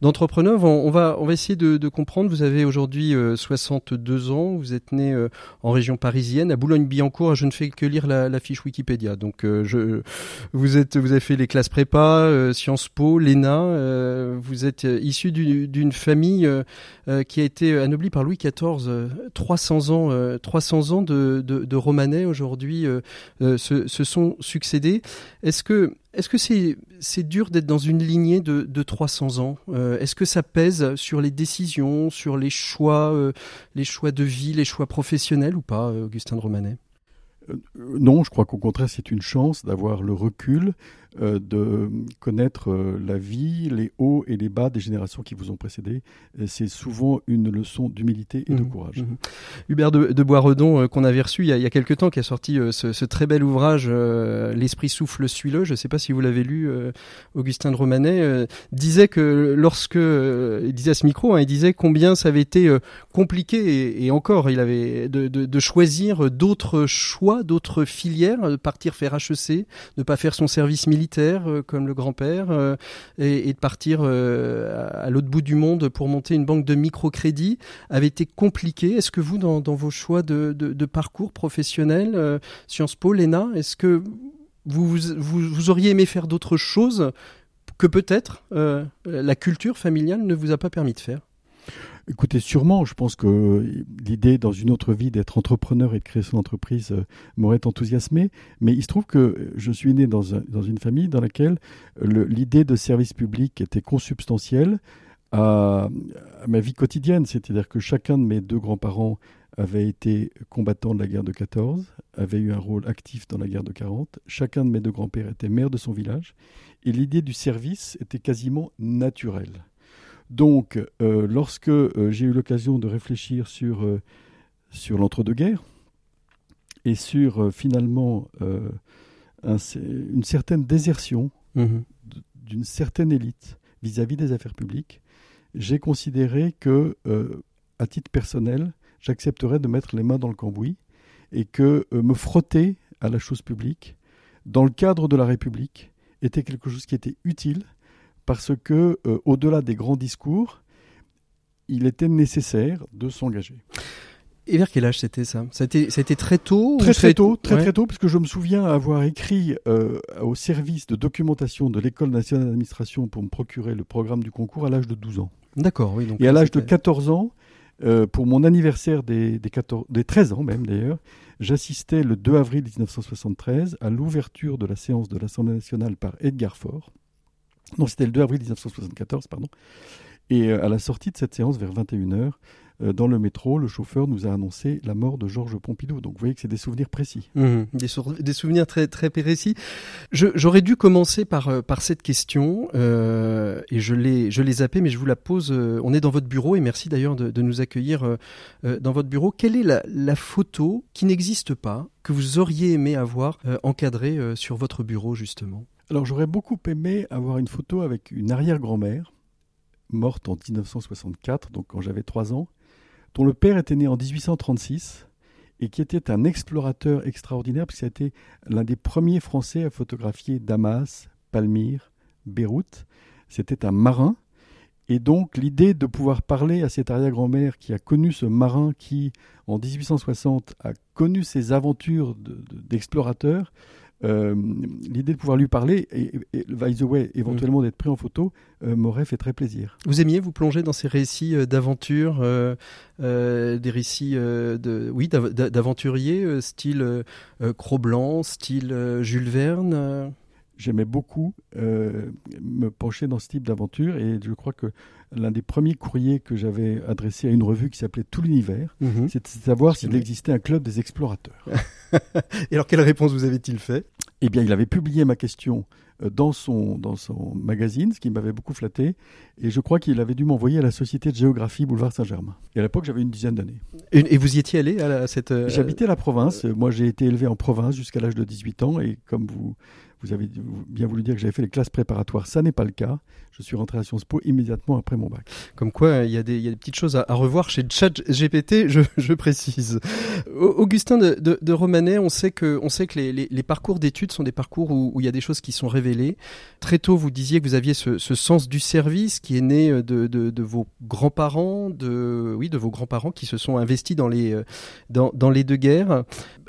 d'entrepreneurs. On, on, va, on va essayer de, comprendre. Vous avez aujourd'hui 62 ans. Vous êtes né en région parisienne, à Boulogne-Billancourt. Je ne fais que lire la, la fiche Wikipédia. Donc, je, vous êtes, vous avez fait les classes prépa, Sciences Po, l'ENA. Vous êtes issu d'une famille qui a été anoblie par Louis XIV, 300 ans 300 ans de, de, aujourd'hui euh, euh, se, se, sont succédés. Est-ce que est-ce c'est dur d'être dans une lignée de, de 300 ans euh, Est-ce que ça pèse sur les décisions, sur les choix, les choix de vie, les choix professionnels ou pas, Augustin de Romanet non, je crois qu'au contraire, c'est une chance d'avoir le recul, euh, de connaître euh, la vie, les hauts et les bas des générations qui vous ont précédé. C'est souvent une leçon d'humilité et de Mmh, courage. mmh. Hubert de, de Boisredon, euh, qu'on avait reçu il y a, il y a quelques temps, qui a sorti ce, ce très bel ouvrage L'esprit souffle, suis-le. Je ne sais pas si vous l'avez lu, Augustin de Romanet, disait que lorsque il disait à ce micro, hein, il disait combien ça avait été compliqué et, et encore, il avait de, de, de choisir d'autres choix, d'autres filières, de partir faire HEC, ne pas faire son service militaire euh, comme le grand-père euh, et, de partir euh, à, l'autre bout du monde pour monter une banque de microcrédit avait été compliqué. Est-ce que vous, dans, vos choix de, de, parcours professionnel, Sciences Po, l'ENA, est-ce que vous, vous, auriez aimé faire d'autres choses que peut-être la culture familiale ne vous a pas permis de faire? Écoutez, sûrement, je pense que l'idée dans une autre vie d'être entrepreneur et de créer son entreprise euh, m'aurait enthousiasmé, mais il se trouve que je suis né dans, un- dans une famille dans laquelle le- l'idée de service public était consubstantielle à, à ma vie quotidienne, c'est-à-dire que chacun de mes deux grands-parents avait été combattant de la guerre de 14, avait eu un rôle actif dans la guerre de 40, chacun de mes deux grands-pères était maire de son village, et l'idée du service était quasiment naturelle. Donc, euh, lorsque euh, j'ai eu l'occasion de réfléchir sur, euh, sur l'entre-deux-guerres et sur finalement un- une certaine désertion Mhm. d'une certaine élite vis-à-vis des affaires publiques, j'ai considéré que, à titre personnel, j'accepterais de mettre les mains dans le cambouis et que me frotter à la chose publique, dans le cadre de la République, était quelque chose qui était utile parce que, euh, au-delà des grands discours, il était nécessaire de s'engager. Et vers quel âge c'était ça? Été très tôt Très très tôt, très Ouais. très tôt, parce que je me souviens avoir écrit euh, au service de documentation de l'École nationale d'administration pour me procurer le programme du concours à l'âge de 12 ans. D'accord, oui. Donc Et à l'âge de c'était- 14 ans, euh, pour mon anniversaire des, des, 14 des 13 ans même d'ailleurs, j'assistais le 2 avril 1973 à l'ouverture de la séance de l'Assemblée nationale par Edgar Faure. Non, c'était le 2 avril 1974, pardon. Et euh, à la sortie de cette séance, vers 21h, euh, dans le métro, le chauffeur nous a annoncé la mort de Georges Pompidou. Donc vous voyez que c'est des souvenirs précis. Mhm. Des, souvenirs très très précis. J'aurais dû commencer par euh, cette question et je l'ai zappée, mais je vous la pose. on est dans votre bureau et merci d'ailleurs de, nous accueillir dans votre bureau. Quelle est la, photo qui n'existe pas que vous auriez aimé avoir encadrée sur votre bureau justement? Alors j'aurais beaucoup aimé avoir une photo avec une arrière-grand-mère, morte en 1964, donc quand j'avais 3 ans, dont le père était né en 1836 et qui était un explorateur extraordinaire, puisque c'était l'un des premiers Français à photographier Damas, Palmyre, Beyrouth. C'était un marin. Et donc l'idée de pouvoir parler à cette arrière-grand-mère qui a connu ce marin qui, en 1860, a connu ses aventures de- de- d'explorateur, euh, l'idée de pouvoir lui parler et, et, by the way, éventuellement d'être pris en photo, euh, m'aurait fait très plaisir. Vous aimiez vous plonger dans ces récits euh, d'aventure, des récits de, oui, d'aventuriers, style Cro-Blanc, style Jules Verne j'aimais beaucoup euh, me pencher dans ce type d'aventure et je crois que l'un des premiers courriers que j'avais adressé à une revue qui s'appelait Tout l'univers, mhm. c'était de savoir s'il existait un club des explorateurs. et alors quelle réponse vous avez-il fait? Eh bien, il avait publié ma question euh, dans son, dans son magazine, ce qui m'avait beaucoup flatté. Et je crois qu'il avait dû m'envoyer à la Société de géographie Boulevard Saint-Germain. Et à l'époque, j'avais une dizaine d'années. Et, vous y étiez allé à, cette... Euh, J'habitais la province. Moi, j'ai été élevé en province jusqu'à l'âge de 18 ans. Et comme vous, vous avez bien voulu dire que j'avais fait les classes préparatoires. Ça n'est pas le cas. Je suis rentré à Sciences Po immédiatement après mon bac. Comme quoi, il y a des, petites choses à, revoir chez ChatGPT, je, je précise. Augustin de, Romanet, on sait que, les, parcours d'études sont des parcours où, il y a des choses qui sont révélées. Très tôt, vous disiez que vous aviez ce, sens du service qui est né de, de vos grands-parents, de, oui, de vos grands-parents qui se sont investis dans les, les deux guerres.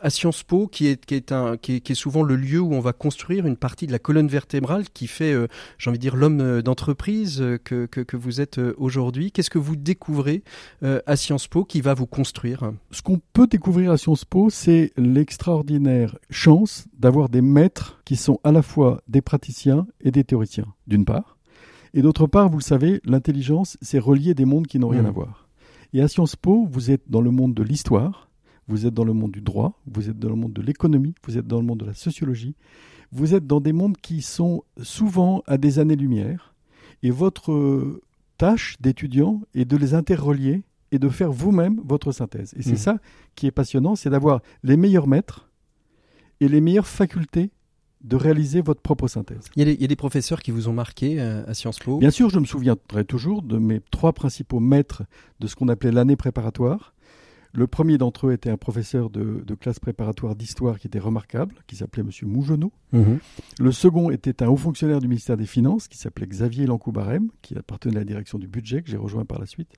À Sciences Po, qui est, qui est, un, qui est, qui est souvent le lieu où on va construire une partie de la colonne vertébrale qui fait, euh, j'ai envie de dire, l'homme euh, d'entreprise euh, que, que, vous êtes aujourd'hui. Qu'est-ce que vous découvrez à Sciences Po qui va vous construire? Ce qu'on peut découvrir à Sciences Po, c'est l'extraordinaire chance d'avoir des maîtres qui sont à la fois des praticiens et des théoriciens, d'une part. Et d'autre part, vous le savez, l'intelligence, c'est relier des mondes qui n'ont rien mmh. à voir. Et à Sciences Po, vous êtes dans le monde de l'histoire, vous êtes dans le monde du droit, vous êtes dans le monde de l'économie, vous êtes dans le monde de la sociologie, vous êtes dans des mondes qui sont souvent à des années-lumière, et votre euh, tâche d'étudiant est de les interrelier et de faire vous-même votre synthèse. Et c'est mmh. ça qui est passionnant, c'est d'avoir les meilleurs maîtres et les meilleures facultés de réaliser votre propre synthèse. Il y a des, professeurs qui vous ont marqué euh, à Sciences Po? Bien sûr, je me souviendrai toujours de mes trois principaux maîtres de ce qu'on appelait l'année préparatoire. Le premier d'entre eux était un professeur de, classe préparatoire d'histoire qui était remarquable, qui s'appelait M. Mougenot. Mhm. Le second était un haut fonctionnaire du ministère des Finances qui s'appelait Xavier Lancoubarem, qui appartenait à la direction du budget, que j'ai rejoint par la suite.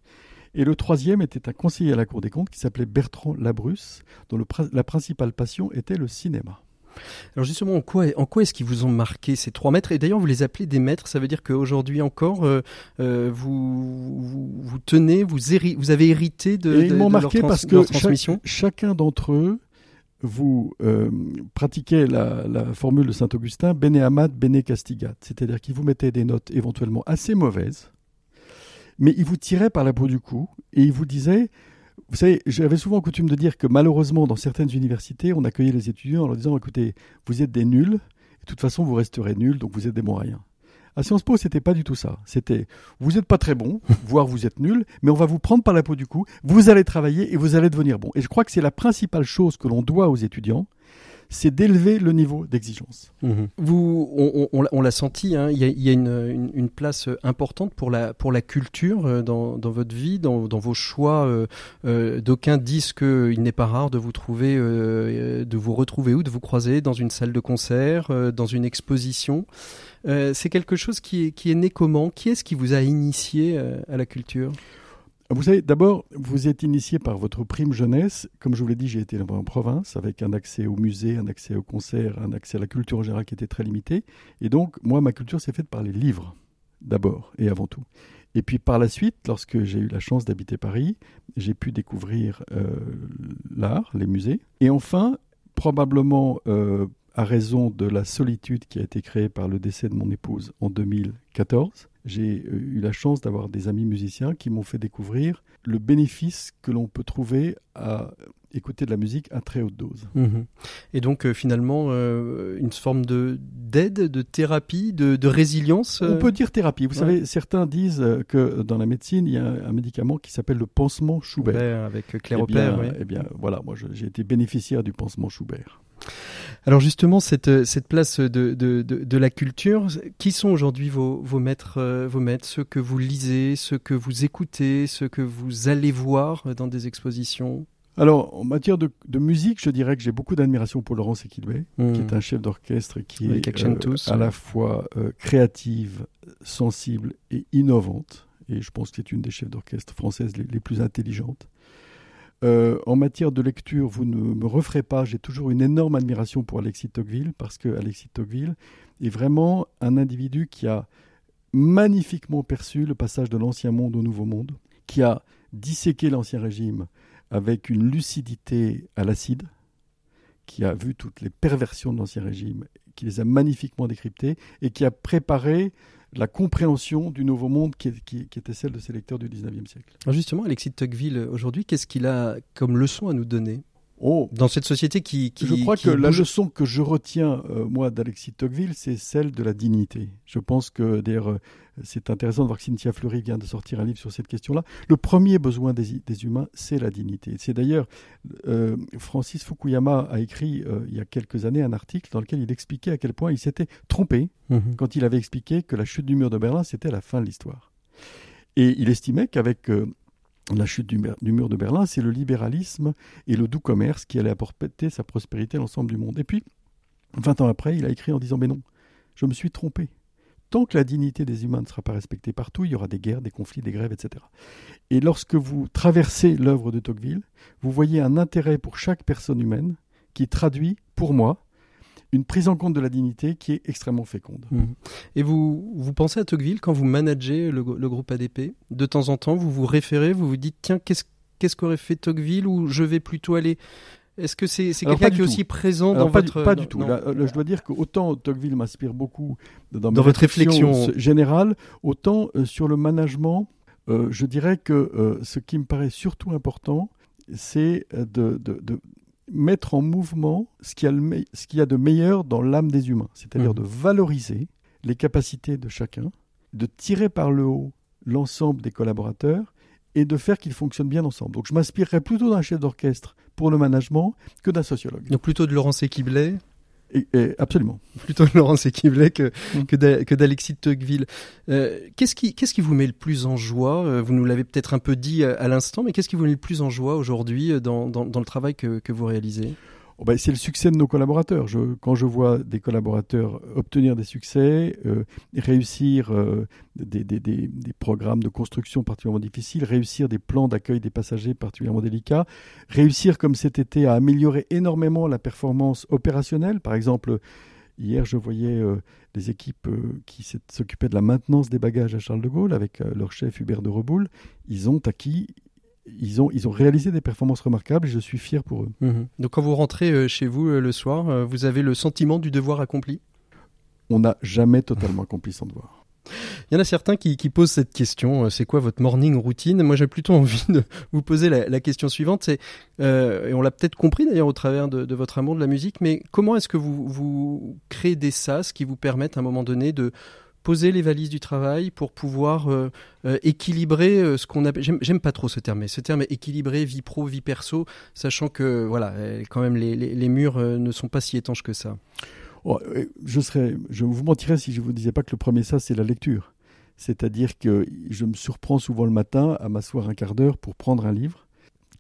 Et le troisième était un conseiller à la Cour des comptes qui s'appelait Bertrand Labrusse, dont la principale passion était le cinéma. Alors justement, en quoi, en quoi est-ce qu'ils vous ont marqué ces trois maîtres? Et d'ailleurs, vous les appelez des maîtres, ça veut dire qu'aujourd'hui encore, euh, euh, vous, vous, tenez, vous, vous avez hérité de, ils m'ont marqué parce que chacun d'entre eux, vous euh, pratiquez la, la, formule de Saint-Augustin, bene amat, bene castigat, c'est-à-dire qu'ils vous mettaient des notes éventuellement assez mauvaises, mais ils vous tiraient par la peau du cou et ils vous disaient vous savez, j'avais souvent coutume de dire que malheureusement, dans certaines universités, on accueillait les étudiants en leur disant écoutez, vous êtes des nuls, et de toute façon, vous resterez nuls, donc vous êtes des bons à rien. À Sciences Po, c'était pas du tout ça. C'était vous n'êtes pas très bon, voire vous êtes nul, mais on va vous prendre par la peau du cou, vous allez travailler et vous allez devenir bon. Et je crois que c'est la principale chose que l'on doit aux étudiants, c'est d'élever le niveau d'exigence. Mhm. Vous, on, l'a senti, hein, il y a, une, place importante pour la, pour la culture euh, dans, votre vie, dans, vos choix. Euh, euh, d'aucuns disent qu'il n'est pas rare de vous trouver, de vous retrouver ou de vous croiser dans une salle de concert, dans une exposition. c'est quelque chose qui est, qui est né comment? Qui est-ce qui vous a initié à la culture? Vous savez, d'abord, vous êtes initié par votre prime jeunesse. Comme je vous l'ai dit, j'ai été en province avec un accès au musée, un accès au concert, un accès à la culture en général qui était très limité. Et donc, moi, ma culture s'est faite par les livres, d'abord et avant tout. Et puis par la suite, lorsque j'ai eu la chance d'habiter Paris, j'ai pu découvrir euh, l'art, les musées. Et enfin, probablement euh, à raison de la solitude qui a été créée par le décès de mon épouse en 2014, j'ai euh, eu la chance d'avoir des amis musiciens qui m'ont fait découvrir le bénéfice que l'on peut trouver à écouter de la musique à très haute dose. Mhm. Et donc euh, finalement, euh, une forme de d'aide, de thérapie, de, résilience On peut dire thérapie. Vous savez, certains disent que dans la médecine, il y a un, médicament qui s'appelle le pansement Schubert. avec Claire eh bien, eh bien, voilà, moi j'ai été bénéficiaire du pansement Schubert. Alors justement, cette, cette place de, de, de, la culture, qui sont aujourd'hui vos, vos, maîtres, euh, vos maîtres, ceux que vous lisez, ceux que vous écoutez, ceux que vous allez voir dans des expositions? Alors, en matière de, de, musique, je dirais que j'ai beaucoup d'admiration pour Laurence Equilbé, qui hmm. est un chef d'orchestre qui est euh, à la fois euh, créative, sensible et innovante. Et je pense que c'est une des chefs d'orchestre françaises les, les, plus intelligentes. Euh, en matière de lecture, vous ne me referez pas. J'ai toujours une énorme admiration pour Alexis Tocqueville parce que Alexis Tocqueville est vraiment un individu qui a magnifiquement perçu le passage de l'ancien monde au nouveau monde, qui a disséqué l'ancien régime avec une lucidité à l'acide, qui a vu toutes les perversions de l'ancien régime, qui les a magnifiquement décryptées et qui a préparé la compréhension du nouveau monde qui, était celle de ses lecteurs du 19e siècle. justement, Alexis de Tocqueville, aujourd'hui, qu'est-ce qu'il a comme leçon à nous donner Oh, dans cette société qui, Je crois que la leçon que je retiens, euh, moi, d'Alexis Tocqueville, c'est celle de la dignité. Je pense que, d'ailleurs, euh, c'est intéressant de voir que Cynthia Fleury vient de sortir un livre sur cette question-là. Le premier besoin des, humains, c'est la dignité. C'est d'ailleurs, euh, Francis Fukuyama a écrit il y a quelques années un article dans lequel il expliquait à quel point il s'était trompé mhm. quand il avait expliqué que la chute du mur de Berlin, c'était la fin de l'histoire. Et il estimait qu'avec la chute du, mur de Berlin, c'est le libéralisme et le doux commerce qui allaient apporter sa prospérité à l'ensemble du monde. Et puis, 20 ans après, il a écrit en disant Mais non, je me suis trompé. Tant que la dignité des humains ne sera pas respectée partout, il y aura des guerres, des conflits, des grèves, etc. Et lorsque vous traversez l'œuvre de Tocqueville, vous voyez un intérêt pour chaque personne humaine qui traduit, pour moi, une prise en compte de la dignité qui est extrêmement féconde. Mmh. Et vous, vous pensez à Tocqueville quand vous managez le, groupe ADP De temps en temps, vous vous référez, vous vous dites, tiens, qu'est-ce qu'aurait fait Tocqueville? Ou je vais plutôt aller est-ce que c'est quelqu'un qui est aussi présent dans pas votre... pas du tout. je dois dire qu'autant Tocqueville m'inspire beaucoup dans, votre réflexion générale, autant euh, sur le management, euh, je dirais que euh, ce qui me paraît surtout important, c'est de, de, mettre en mouvement ce qu'il y, a de meilleur dans l'âme des humains, c'est-à-dire mmh. de valoriser les capacités de chacun, de tirer par le haut l'ensemble des collaborateurs et de faire qu'ils fonctionnent bien ensemble. Donc je m'inspirerais plutôt d'un chef d'orchestre pour le management que d'un sociologue. Donc plutôt de Laurence Equiblet absolument. Plutôt Laurence Equivlet que, mm. que d'Alexis de Tocqueville. Euh, qu'est-ce, qui, qu'est-ce qui vous met le plus en joie euh, Vous nous l'avez peut-être un peu dit à, l'instant, mais qu'est-ce qui vous met le plus en joie aujourd'hui euh, dans, dans, le travail que, que vous réalisez? Oh, ben, c'est le succès de nos collaborateurs. Quand je vois des collaborateurs obtenir des succès, euh, réussir euh, des, programmes de construction particulièrement difficiles, réussir des plans d'accueil des passagers particulièrement délicats, réussir comme cet été à améliorer énormément la performance opérationnelle. Par exemple, hier je voyais euh, des équipes qui s'occupaient de la maintenance des bagages à Charles de Gaulle avec leur chef Hubert de Reboul. Ils ont acquis ils ont, ils ont réalisé des performances remarquables et je suis fier pour eux. Mhm. Donc quand vous rentrez euh, chez vous euh, le soir, euh, vous avez le sentiment du devoir accompli? On n'a jamais totalement accompli son devoir. Il y en a certains qui, qui posent cette question, c'est quoi votre morning routine? Moi j'ai plutôt envie de vous poser la, question suivante, c'est, et on l'a peut-être compris d'ailleurs au travers de, de, votre amour de la musique, mais comment est-ce que vous, vous créez des sas qui vous permettent à un moment donné de poser les valises du travail pour pouvoir euh, euh, équilibrer euh, ce qu'on appelle. J'aime pas trop ce terme, mais ce terme est équilibrer vie pro, vie perso, sachant que voilà, quand même les, les, murs ne sont pas si étanches que ça. Oh, je serais, je vous mentirais si je vous disais pas que le premier ça c'est la lecture. C'est-à-dire que je me surprends souvent le matin à m'asseoir un quart d'heure pour prendre un livre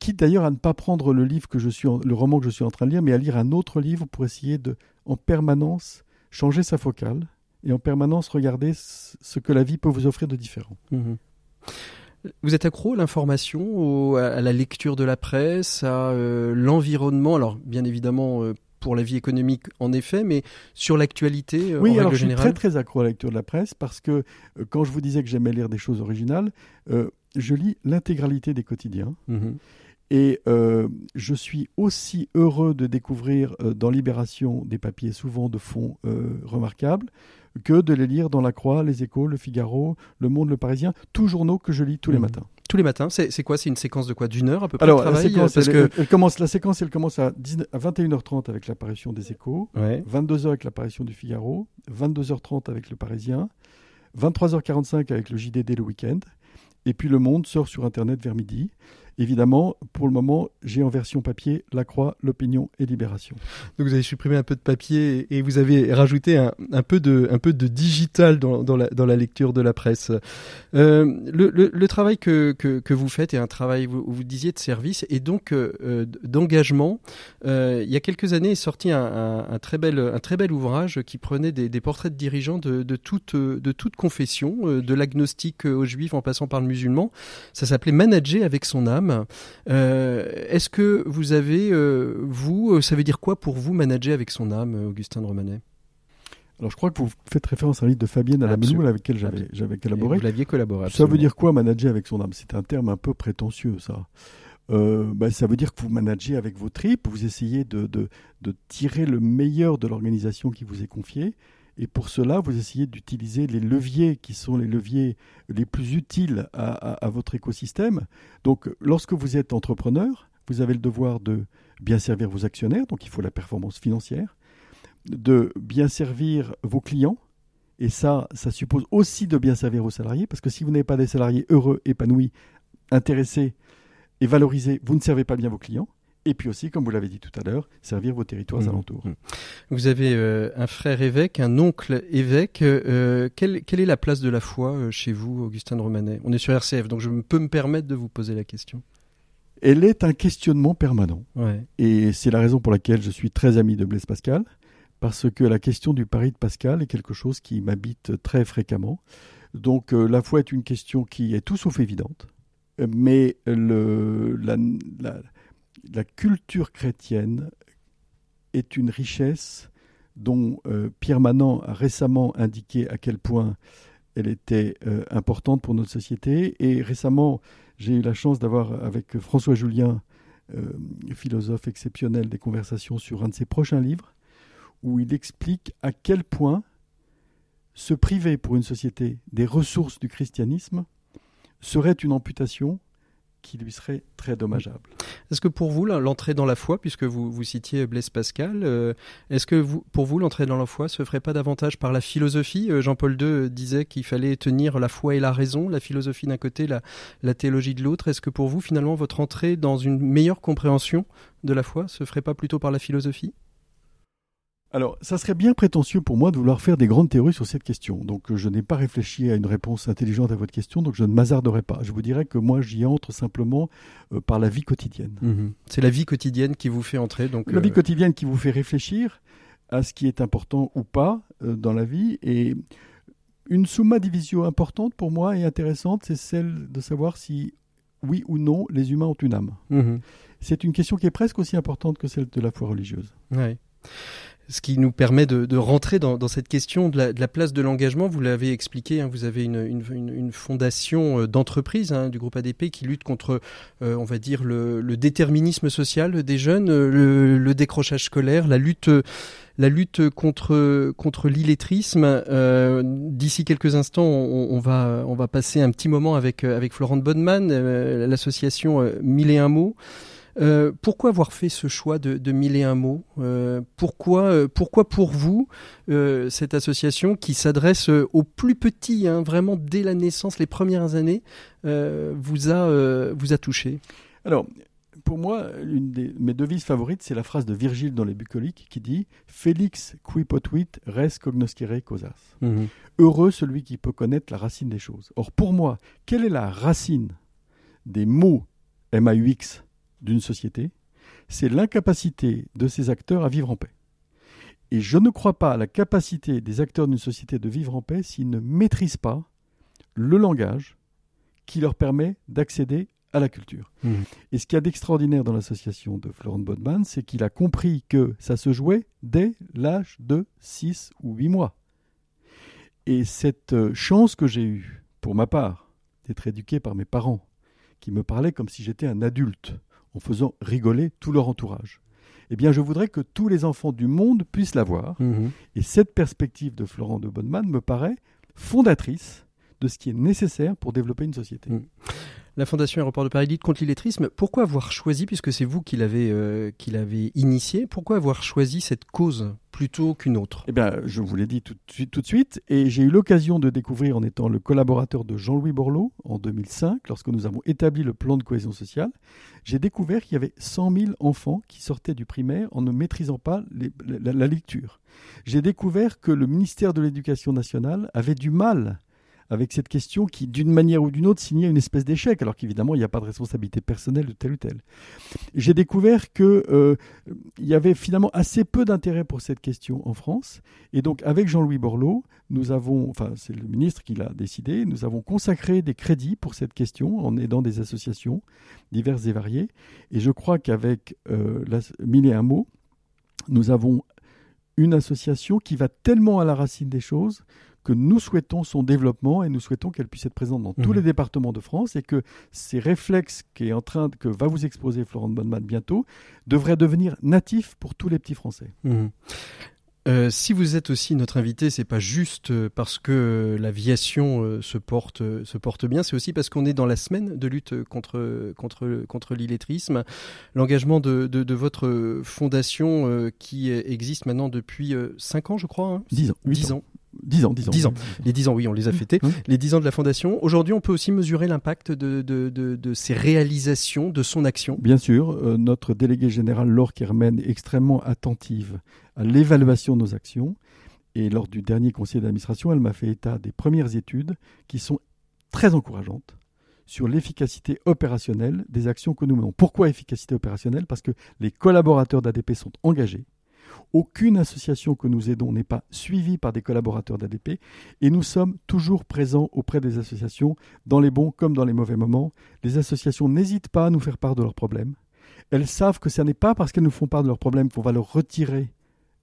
quitte d'ailleurs à ne pas prendre le livre que je suis le roman que je suis en train de lire mais à lire un autre livre pour essayer de en permanence changer sa focale et en permanence regarder ce que la vie peut vous offrir de différent. Mhm. Vous êtes accro à l'information, à la lecture de la presse, à euh, l'environnement, alors bien évidemment euh, pour la vie économique en effet, mais sur l'actualité euh, Oui, alors je suis très très accro à la lecture de la presse parce que quand je vous disais que j'aimais lire des choses originales, je lis l'intégralité des quotidiens. Mhm. Et je suis aussi heureux de découvrir dans Libération des papiers souvent de fond remarquables que de les lire dans La Croix, Les Échos, Le Figaro, Le Monde, Le Parisien, tous journaux que je lis tous les mmh. matins. Tous les matins, c'est quoi? C'est une séquence de quoi? D'une heure à peu près Alors, la, séquence, parce que... elle, commence, la séquence, elle commence à, 21h30 avec l'apparition des Échos, 22h avec l'apparition du Figaro, 22h30 avec Le Parisien, 23h45 avec le JDD le week-end, et puis Le Monde sort sur Internet vers midi. Évidemment, pour le moment, j'ai en version papier La Croix, L'Opinion et Libération. Donc vous avez supprimé un peu de papier et vous avez rajouté un, peu, de, digital dans, la, lecture de la presse. Euh, le, travail que, vous faites est un travail, vous, disiez, de service et donc euh, d'engagement. Euh, il y a quelques années est sorti un, très, bel, ouvrage qui prenait des, portraits de dirigeants de, toute, de toute confession, de l'agnostique aux juifs en passant par le musulman. Ça s'appelait Manager avec son âme âme. Est-ce que vous avez, vous, ça veut dire quoi pour vous manager avec son âme, Augustin de Romanet? Alors je crois que vous faites référence à un livre de Fabienne Alamelou avec lequel j'avais collaboré. vous l'aviez collaboré. Ça veut dire quoi manager avec son âme? C'est un terme un peu prétentieux ça. Euh, bah, ça veut dire que vous managez avec vos tripes, vous essayez de, de, de tirer le meilleur de l'organisation qui vous est confiée. Et pour cela, vous essayez d'utiliser les leviers qui sont les leviers les plus utiles à, votre écosystème. Donc, lorsque vous êtes entrepreneur, vous avez le devoir de bien servir vos actionnaires, donc il faut la performance financière, de bien servir vos clients, et ça, ça suppose aussi de bien servir vos salariés, parce que si vous n'avez pas des salariés heureux, épanouis, intéressés, et valoriser, vous ne servez pas bien vos clients. Et puis aussi, comme vous l'avez dit tout à l'heure, servir vos territoires mmh. alentours. Mmh. Vous avez euh, un frère évêque, un oncle évêque. Euh, quelle, quelle, est la place de la foi euh, chez vous, Augustin de Romanet? On est sur RCF, donc je peux me permettre de vous poser la question. Elle est un questionnement permanent. Et c'est la raison pour laquelle je suis très ami de Blaise Pascal, parce que la question du pari de Pascal est quelque chose qui m'habite très fréquemment. Donc la foi est une question qui est tout sauf évidente mais le, la, la, culture chrétienne est une richesse dont euh, Pierre Manant a récemment indiqué à quel point elle était euh, importante pour notre société. Et récemment, j'ai eu la chance d'avoir avec François Julien, euh, philosophe exceptionnel, des conversations sur un de ses prochains livres, où il explique à quel point se priver pour une société des ressources du christianisme serait une amputation qui lui serait très dommageable. Est-ce que pour vous, l'entrée dans la foi, puisque vous, vous citiez Blaise Pascal, euh, est-ce que pour vous, l'entrée dans la foi se ferait pas davantage par la philosophie? Euh, Jean-Paul II disait qu'il fallait tenir la foi et la raison, la philosophie d'un côté, la, la théologie de l'autre. Est-ce que pour vous, finalement, votre entrée dans une meilleure compréhension de la foi se ferait pas plutôt par la philosophie? Alors, ça serait bien prétentieux pour moi de vouloir faire des grandes théories sur cette question. Donc, je n'ai pas réfléchi à une réponse intelligente à votre question, donc je ne m'hasarderai pas. Je vous dirais que moi, j'y entre simplement euh, par la vie quotidienne. Mhm. C'est la vie quotidienne qui vous fait entrer. Donc, la vie euh, quotidienne qui vous fait réfléchir à ce qui est important ou pas euh, dans la vie. Et une summa divisio importante pour moi et intéressante, c'est celle de savoir si, oui ou non, les humains ont une âme. Mhm. C'est une question qui est presque aussi importante que celle de la foi religieuse. Oui ce qui nous permet de, de rentrer dans, dans, cette question de la, de la place de l'engagement. Vous l'avez expliqué, hein, vous avez une, une, une fondation euh, d'entreprise hein, du groupe ADP qui lutte contre, euh, on va dire, le, le, déterminisme social des jeunes, euh, le, le, décrochage scolaire, la lutte, la lutte contre contre l'illettrisme. Euh, D'ici quelques instants, on, on, va on va passer un petit moment avec avec Florent Bonneman, l'association Mille et un mots. Euh, pourquoi avoir fait ce choix de, de mille et un mots? Euh, pourquoi, euh, pourquoi pour vous cette association qui s'adresse aux plus petits, hein, vraiment dès la naissance, les premières années, vous a vous a touché? Alors. Pour moi, une de mes devises favorites, c'est la phrase de Virgile dans les Bucoliques qui dit Félix qui potuit res cognoscere causas. Mhm. Heureux celui qui peut connaître la racine des choses. Or, pour moi, quelle est la racine des mots MAUX d'une société, c'est l'incapacité de ces acteurs à vivre en paix. Et je ne crois pas à la capacité des acteurs d'une société de vivre en paix s'ils ne maîtrisent pas le langage qui leur permet d'accéder à la culture. Mmh. Et ce qu'il y a d'extraordinaire dans l'association de Florent Bodman, c'est qu'il a compris que ça se jouait dès l'âge de 6 ou 8 mois. Et cette euh, chance que j'ai eue, pour ma part, d'être éduqué par mes parents, qui me parlaient comme si j'étais un adulte, en faisant rigoler tout leur entourage. Eh bien, je voudrais que tous les enfants du monde puissent l'avoir. Mhm. Et cette perspective de Florent de Bonneman me paraît fondatrice de ce qui est nécessaire pour développer une société. Mhm la Fondation Aéroport de Paris lutte contre l'illettrisme. Pourquoi avoir choisi, puisque c'est vous qui l'avez euh, initié, pourquoi avoir choisi cette cause plutôt qu'une autre? Eh bien, je vous l'ai dit tout, de suite, et j'ai eu l'occasion de découvrir en étant le collaborateur de Jean-Louis Borloo en 2005, lorsque nous avons établi le plan de cohésion sociale, j'ai découvert qu'il y avait 100 000 enfants qui sortaient du primaire en ne maîtrisant pas la lecture. J'ai découvert que le ministère de l'Éducation nationale avait du mal avec cette question qui, d'une manière ou d'une autre, signait une espèce d'échec, alors qu'évidemment, il n'y a pas de responsabilité personnelle de tel ou tel. J'ai découvert qu'il euh, y avait finalement assez peu d'intérêt pour cette question en France, et donc avec Jean-Louis Borloo, nous avons, enfin c'est le ministre qui l'a décidé, nous avons consacré des crédits pour cette question en aidant des associations diverses et variées, et je crois qu'avec euh, Mille et un mots, nous avons une association qui va tellement à la racine des choses que nous souhaitons son développement et nous souhaitons qu'elle puisse être présente dans tous mhm. les départements de France et que ces réflexes qui est en train que va vous exposer Florent Bonneman bientôt devraient devenir natifs pour tous les petits Français. Mhm. Euh, si vous êtes aussi notre invité, c'est pas juste euh, parce que l'aviation euh, se porte se porte bien, c'est aussi parce qu'on est dans la semaine de lutte contre contre contre l'illettrisme. L'engagement de, de, votre fondation qui existe maintenant depuis 5 ans, je crois. Hein? 10 ans. 10 ans. 10 ans, 10 ans. 10 ans. Les 10 ans, oui, on les a fêtés. Mmh. Les 10 ans de la Fondation. Aujourd'hui, on peut aussi mesurer l'impact de, de, de, de, ces réalisations, de son action. Bien sûr, notre délégué général Laure Kermen est extrêmement attentive à l'évaluation de nos actions. Et lors du dernier conseil d'administration, elle m'a fait état des premières études qui sont très encourageantes sur l'efficacité opérationnelle des actions que nous menons. Pourquoi efficacité opérationnelle? Parce que les collaborateurs d'ADP sont engagés. Aucune association que nous aidons n'est pas suivie par des collaborateurs d'ADP et nous sommes toujours présents auprès des associations dans les bons comme dans les mauvais moments. Les associations n'hésitent pas à nous faire part de leurs problèmes. Elles savent que ce n'est pas parce qu'elles nous font part de leurs problèmes qu'on va leur retirer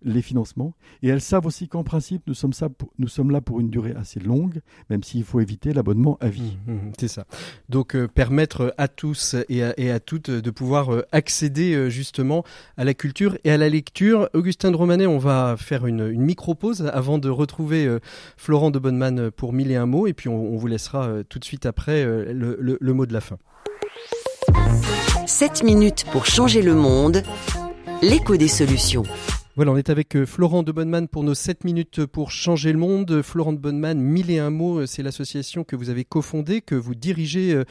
les financements. Et elles savent aussi qu'en principe, nous sommes, ça nous sommes là pour une durée assez longue, même s'il faut éviter l'abonnement à vie. Mmh, mmh, c'est ça. Donc euh, permettre à tous et à, et à, toutes de pouvoir euh, accéder euh, justement à la culture et à la lecture. Augustin de Romanet, on va faire une, une micro-pause avant de retrouver Florent de Bonneman pour mille et un mots, et puis on, vous laissera tout de suite après le, le, le mot de la fin. 7 minutes pour changer le monde, l'écho des solutions. Voilà, on est avec euh, Florent de Bonneman pour nos 7 minutes pour changer le monde. Florent de Bonneman, mille et un mots, euh, c'est l'association que vous avez cofondée, que vous dirigez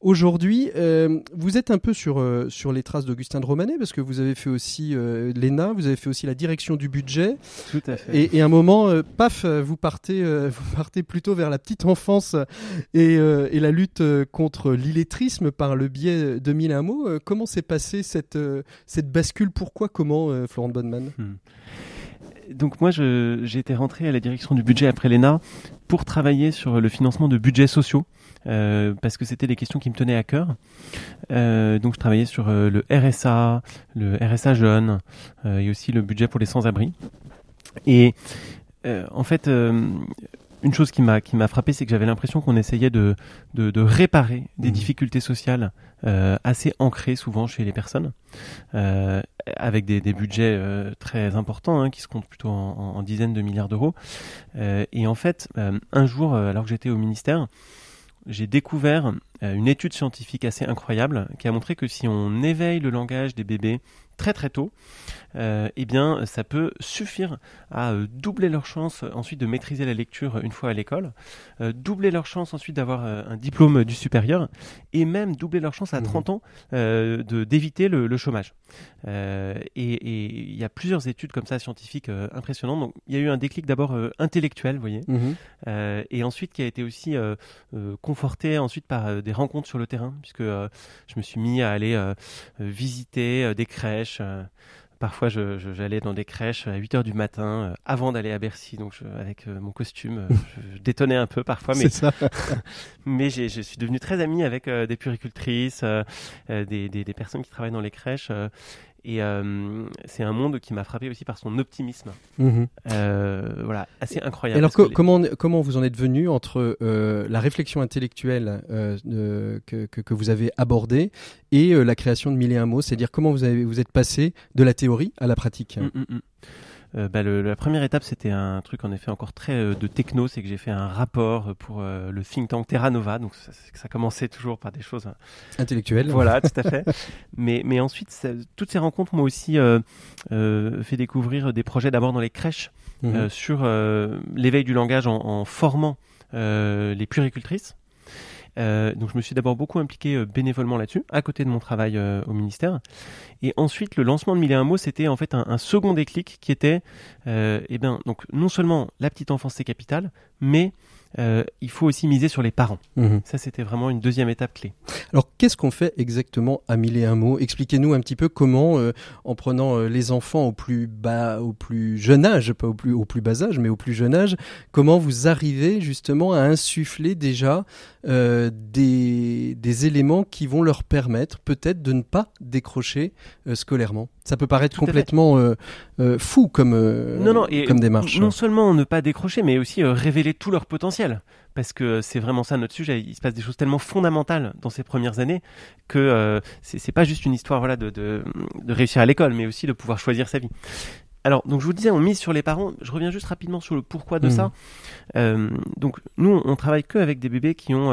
euh, aujourd'hui. vous êtes un peu sur, sur les traces d'Augustin de Romanet, parce que vous avez fait aussi l'ENA, vous avez fait aussi la direction du budget. Tout à fait. Et, à un moment, paf, vous partez, vous partez plutôt vers la petite enfance et, et la lutte contre l'illettrisme par le biais de mille mots. Comment s'est passée cette, cette bascule? Pourquoi? Comment, Florent Bonneman hmm. Donc moi, j'ai été rentré à la direction du budget après l'ENA pour travailler sur le financement de budgets sociaux. Euh, parce que c'était des questions qui me tenaient à cœur. Euh, donc je travaillais sur euh, le RSA, le RSA jeune, et aussi le budget pour les sans-abri. Et en fait, une chose qui m'a qui m'a frappé, c'est que j'avais l'impression qu'on essayait de, de, de réparer des mmh. difficultés sociales euh, assez ancrées souvent chez les personnes, euh, avec des, des budgets euh, très importants hein, qui se comptent plutôt en, en dizaines de milliards d'euros. Et en fait, un jour, alors que j'étais au ministère, j'ai découvert une étude scientifique assez incroyable qui a montré que si on éveille le langage des bébés très très tôt, euh, eh bien, ça peut suffire à euh, doubler leur chance ensuite de maîtriser la lecture une fois à l'école, euh, doubler leur chance ensuite d'avoir un diplôme du supérieur, et même doubler leur chance à 30 mmh. ans de d'éviter le, chômage. et il y a plusieurs études comme ça scientifiques impressionnantes. Donc, il y a eu un déclic d'abord intellectuel, vous voyez, mmh. et ensuite qui a été aussi conforté ensuite par des rencontres sur le terrain, puisque je me suis mis à aller visiter des crèches. Parfois, j'allais dans des crèches à 8 heures du matin, euh, avant d'aller à Bercy. Donc, avec euh, mon costume, euh, je, détonnais un peu parfois. Mais, ça. mais je suis devenu très ami avec des puricultrices, des, des, personnes qui travaillent dans les crèches. Et euh, c'est un monde qui m'a frappé aussi par son optimisme. Mhm. Euh, voilà, assez incroyable. alors, comment, comment vous en êtes venu entre euh, la réflexion intellectuelle que, que, vous avez abordée et la création de Mille et un mots? C'est-à-dire comment vous, avez, vous êtes passé de la théorie à la pratique? Mm, mm, mm. Euh, bah, le, la première étape, c'était un truc en effet encore très euh, de techno, c'est que j'ai fait un rapport pour euh, le think tank Terra Nova. Donc ça, ça commençait toujours par des choses hein. intellectuelles. Voilà, tout à fait. mais, mais ensuite, ça, toutes ces rencontres m'ont aussi fait découvrir des projets d'abord dans les crèches mmh. sur l'éveil du langage en, en formant les puricultrices. Euh, donc je me suis d'abord beaucoup impliqué euh, bénévolement là-dessus, à côté de mon travail euh, au ministère. Et ensuite, le lancement de Mille et un mots, c'était en fait un, second déclic qui était, eh bien, donc non seulement la petite enfance c'est capital, mais euh, il faut aussi miser sur les parents. Mhm. Ça, c'était vraiment une deuxième étape clé. Alors, qu'est-ce qu'on fait exactement à mille et un mots Expliquez-nous un petit peu comment, euh, en prenant euh, les enfants au plus bas, au plus jeune âge, pas au plus, au plus bas âge, mais au plus jeune âge, comment vous arrivez justement à insuffler déjà des, des éléments qui vont leur permettre peut-être de ne pas décrocher scolairement? Ça peut paraître Tout complètement euh, euh, fou comme, euh, non, non, et comme démarche. Non seulement ne pas décrocher, mais aussi euh, révéler tout leur potentiel. Parce que c'est vraiment ça notre sujet. Il se passe des choses tellement fondamentales dans ces premières années que c'est pas juste une histoire voilà, de, de, de réussir à l'école, mais aussi de pouvoir choisir sa vie. Alors, donc je vous disais, on mise sur les parents. Je reviens juste rapidement sur le pourquoi de Mhm. ça. Donc, nous, on, travaille que avec des bébés qui ont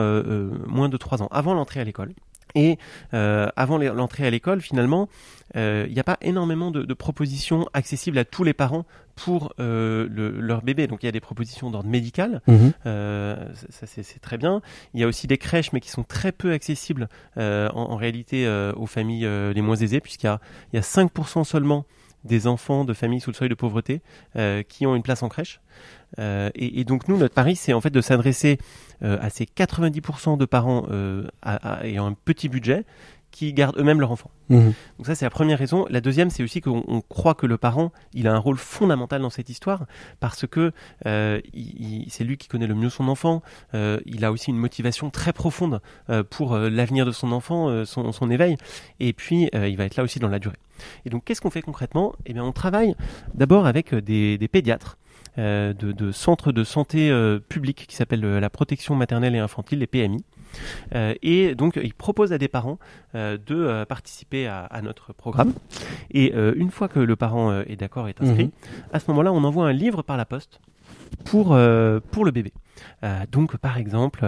moins de 3 ans, avant l'entrée à l'école. Et euh, avant l'entrée à l'école, finalement, euh, il n'y a pas énormément de, de propositions accessibles à tous les parents pour euh, le- leur bébé. Donc il y a des propositions d'ordre médical, Mhm. euh, ça, ça, c'est très bien. Il y a aussi des crèches, mais qui sont très peu accessibles euh, en, en réalité euh, aux familles euh, les moins aisées, puisqu'il y a, il y a 5% seulement des enfants de familles sous le seuil de pauvreté euh, qui ont une place en crèche. Euh, et, donc nous, notre pari, c'est en fait de s'adresser euh, à ces 90% de parents euh, à- ayant un petit budget qui gardent eux-mêmes leur enfant. Mhm. Donc ça, c'est la première raison. La deuxième, c'est aussi qu'on on croit que le parent, il a un rôle fondamental dans cette histoire parce que euh, c'est lui qui connaît le mieux son enfant. Euh, il a aussi une motivation très profonde euh, pour l'avenir de son enfant, son, son éveil. Et puis, il va être là aussi dans la durée. Et donc, qu'est-ce qu'on fait concrètement? Eh bien, on travaille d'abord avec des, des pédiatres. de, de centres de santé publics qui s'appellent la protection maternelle et infantile, les PMI. Euh, et donc, ils proposent à des parents euh, de euh, participer à, à notre programme. Et une fois que le parent est d'accord, est inscrit, Mhm. à ce moment-là, on envoie un livre par la poste pour, euh, pour le bébé. Euh, donc, par exemple,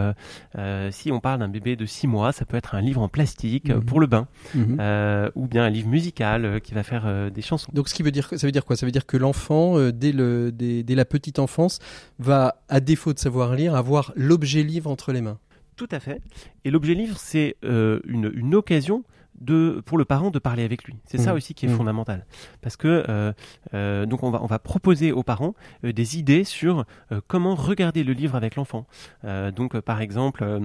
euh, si on parle d'un bébé de 6 mois, ça peut être un livre en plastique Mhm. pour le bain, Mhm. ou bien un livre musical qui va faire des chansons. Donc, ce qui veut dire, ça veut dire quoi? Ça veut dire que l'enfant, dès, le, dès, dès la petite enfance, va, à défaut de savoir lire, avoir l'objet livre entre les mains. Tout à fait. Et l'objet livre, c'est euh, une, une occasion de, pour le parent de parler avec lui. C'est ça Mhm. aussi qui est Mhm. fondamental. Parce que euh, euh, donc on va, on va proposer aux parents des idées sur comment regarder le livre avec l'enfant. Donc par exemple.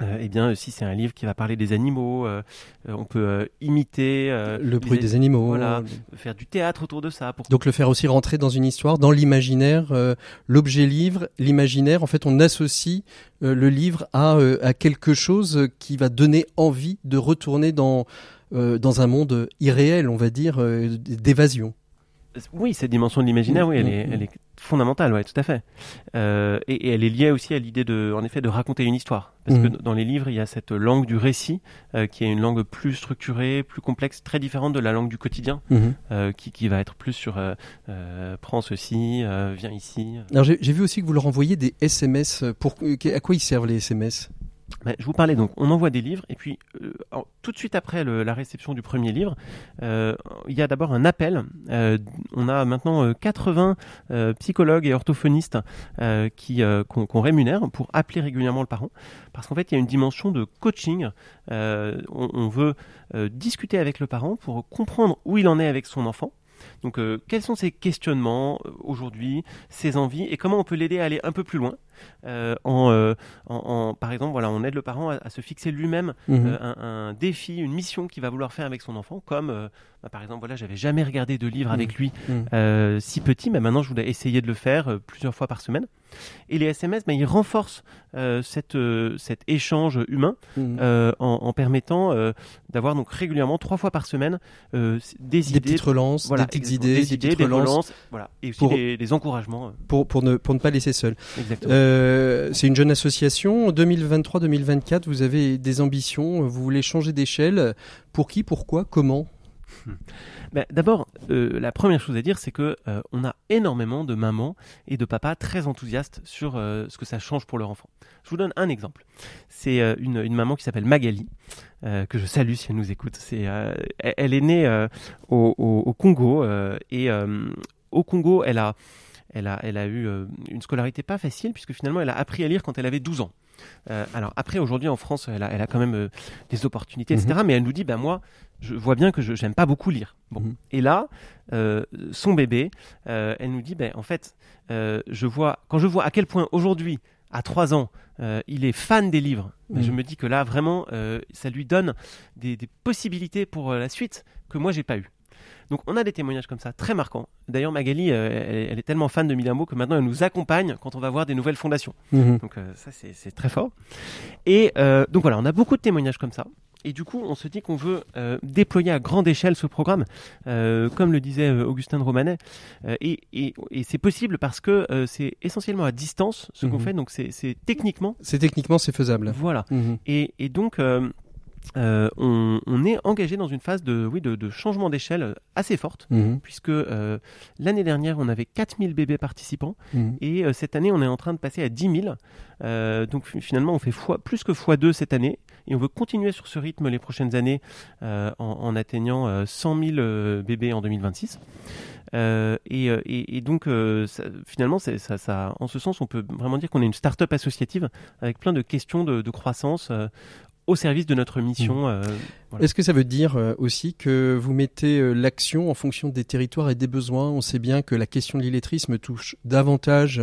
Euh, euh, eh bien, si c'est un livre qui va parler des animaux, euh, euh, on peut euh, imiter euh, le bruit les- des animaux. voilà. faire du théâtre autour de ça. Pour... Donc le faire aussi rentrer dans une histoire, dans l'imaginaire, euh, l'objet livre, l'imaginaire. En fait, on associe euh, le livre à, euh, à quelque chose qui va donner envie de retourner dans euh, dans un monde irréel, on va dire, euh, d'évasion. Oui, cette dimension de l'imaginaire, oui, elle Mhm. est, elle est fondamentale, ouais, tout à fait. Euh, et, et elle est liée aussi à l'idée de, en effet, de raconter une histoire, parce Mhm. que dans les livres, il y a cette langue du récit, euh, qui est une langue plus structurée, plus complexe, très différente de la langue du quotidien, euh, qui, qui va être plus sur prends ceci, viens ici. Alors j'ai vu aussi que vous leur envoyez des SMS. Pour, à quoi ils servent les SMS Ben, je vous parlais donc, on envoie des livres et puis euh, tout de suite après la réception du premier livre, euh, il y a d'abord un appel. Euh, on a maintenant euh, 80 euh, psychologues et orthophonistes qui qu'on rémunère pour appeler régulièrement le parent, parce qu'en fait il y a une dimension de coaching. On, on veut discuter avec le parent pour comprendre où il en est avec son enfant. Donc, quels sont ses questionnements aujourd'hui, ses envies, et comment on peut l'aider à aller un peu plus loin en, euh, en, en- par exemple, voilà, on aide le parent à, à se fixer lui-même Mhm. euh, un, un défi, une mission qu'il va vouloir faire avec son enfant, comme euh, bah, par exemple, voilà, j'avais jamais regardé de livre avec lui Mhm. euh, si petit, mais maintenant je voulais essayer de le faire euh, plusieurs fois par semaine. Et les SMS, bah, ils renforcent euh, cette, euh, cet échange humain Mhm. euh, en, en permettant euh, d'avoir donc régulièrement trois fois par semaine euh, des, des idées, petites relances, voilà, des petites idées, des, des idées, petites des relances relances, voilà, et aussi pour- des, des encouragements. euh, pour, pour, ne, pour ne pas laisser seul. Euh, c'est une jeune association. En 2023-2024, vous avez des ambitions. Vous voulez changer d'échelle. Pour qui Pourquoi Comment? Ben, D'abord, euh, la première chose à dire, c'est que euh, on a énormément de mamans et de papas très enthousiastes sur ce que ça change pour leur enfant. Je vous donne un exemple. C'est une, maman qui s'appelle Magali, que je salue si elle nous écoute. Elle, est née au, Congo et au Congo, elle a, elle a, elle a eu euh, une scolarité pas facile puisque finalement, elle a appris à lire quand elle avait 12 ans. Euh, alors après, aujourd'hui en France, elle a, elle a quand même euh, des opportunités, etc. Mais elle nous dit, ben moi, je vois bien que je j'aime pas beaucoup lire. Bon. Mhm. Et là, euh, son bébé, elle nous dit, ben en fait, je vois quand je vois à quel point aujourd'hui à 3 ans, il est fan des livres, Mm. je me dis que là, vraiment, ça lui donne des, des possibilités pour la suite que moi, j'ai pas eu. Donc, on a des témoignages comme ça, très marquants. D'ailleurs, Magali, euh, elle, elle est tellement fan de Milamo que maintenant, elle nous accompagne quand on va voir des nouvelles fondations. Mhm. Donc, euh, ça, c'est très fort. Et euh, donc, voilà, on a beaucoup de témoignages comme ça. Et du coup, on se dit qu'on veut déployer à grande échelle ce programme, comme le disait Augustin de Romanet. Et et- et c'est possible parce que c'est essentiellement à distance ce qu'on Mhm. fait. Donc, c'est techniquement. C'est techniquement c'est faisable. Voilà. Mhm. Et, et donc, euh, on, on est engagé dans une phase de, oui, de, de changement d'échelle assez forte, Mhm. puisque euh, l'année dernière, on avait 4000 bébés participants, Mhm. et euh, cette année, on est en train de passer à 10 000. Euh, donc fi- finalement, on fait fois, plus que x2 cette année, et on veut continuer sur ce rythme les prochaines années en, en atteignant euh, 100 000 euh, bébés en 2026. Euh, et, et- et donc, euh, ça- finalement, c'est- ça, ça, en ce sens, on peut vraiment dire qu'on est une start-up associative avec plein de questions de, de croissance euh, au service de notre mission. euh, voilà. Est-ce que ça veut dire euh, aussi que vous mettez euh, l'action en fonction des territoires et des besoins? On sait bien que la question de l'illettrisme touche davantage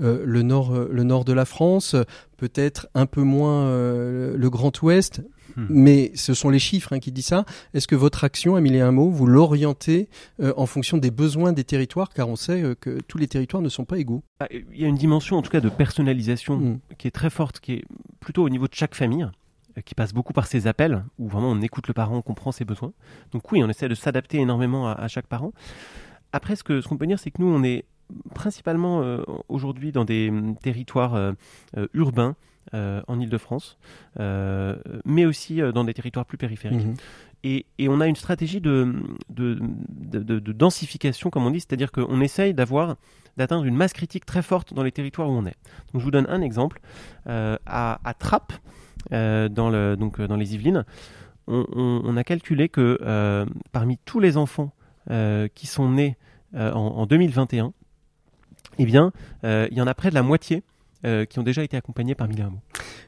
euh, le nord, euh, le nord de la France, peut-être un peu moins euh, le Grand Ouest, Hmm. mais ce sont les chiffres hein, qui disent ça. Est-ce que votre action, Amélie un mot, vous l'orientez euh, en fonction des besoins des territoires, car on sait euh, que tous les territoires ne sont pas égaux. Ah, Il y a une dimension, en tout cas, de personnalisation Mm. qui est très forte, qui est plutôt au niveau de chaque famille, euh, qui passe beaucoup par ses appels, où vraiment on écoute le parent, on comprend ses besoins. Donc oui, on essaie de s'adapter énormément à, à chaque parent. Après, ce qu'on peut dire, c'est que nous, on est principalement euh, aujourd'hui dans des hum, territoires euh, euh, urbains. euh, en Ile-de-France, mais aussi dans des territoires plus périphériques. Mhm. Et, et on a une stratégie de, de, de, de- de densification, comme on dit, c'est-à-dire qu'on essaye d'avoir d'atteindre une masse critique très forte dans les territoires où on est. Donc je vous donne un exemple. À, à Trappes, dans, le, donc, euh, dans les Yvelines, on, on- on a calculé que euh, parmi tous les enfants euh, qui sont nés euh, en, en 2021, eh bien, euh, il y en a près de la moitié euh, qui ont déjà été accompagnés par Mille.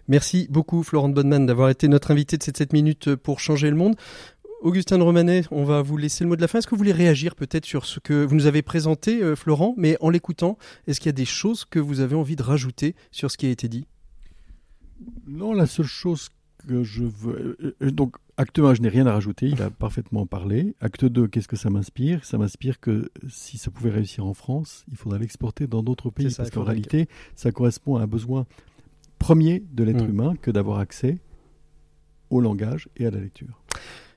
Merci beaucoup, Florent Bodman, d'avoir été notre invité de cette 7 minutes pour changer le monde. Augustin de Romanet, on va vous laisser le mot de la fin. Est-ce que vous voulez réagir peut-être sur ce que vous nous avez présenté, euh, Florent? Mais en l'écoutant, est-ce qu'il y a des choses que vous avez envie de rajouter sur ce qui a été dit? Non, la seule chose que je veux. euh, euh, Donc, acte 1, je n'ai rien à rajouter, il a parfaitement parlé. Acte 2, qu'est-ce que ça m'inspire? Ça m'inspire que si ça pouvait réussir en France, il faudrait l'exporter dans d'autres pays. Ça, parce qu'en réalité, ça correspond à un besoin premier de l'être Mm. humain que d'avoir accès au langage et à la lecture.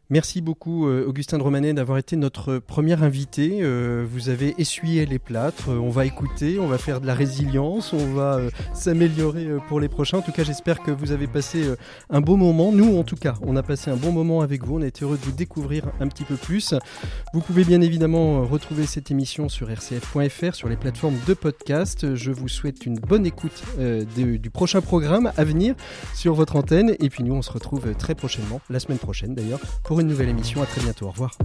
Merci beaucoup, euh, Augustin de Romanet, d'avoir été notre premier invité. Euh, vous avez essuyé les plâtres. On va écouter, on va faire de la résilience, on va euh, s'améliorer pour les prochains. En tout cas, j'espère que vous avez passé un beau moment. Nous, en tout cas, on a passé un bon moment avec vous. On a été heureux de vous découvrir un petit peu plus. Vous pouvez bien évidemment retrouver cette émission sur rcf.fr, sur les plateformes de podcast. Je vous souhaite une bonne écoute du prochain programme à venir sur votre antenne. Et puis nous, on se retrouve très prochainement, la semaine prochaine d'ailleurs, pour une nouvelle émission. À très bientôt. Au revoir.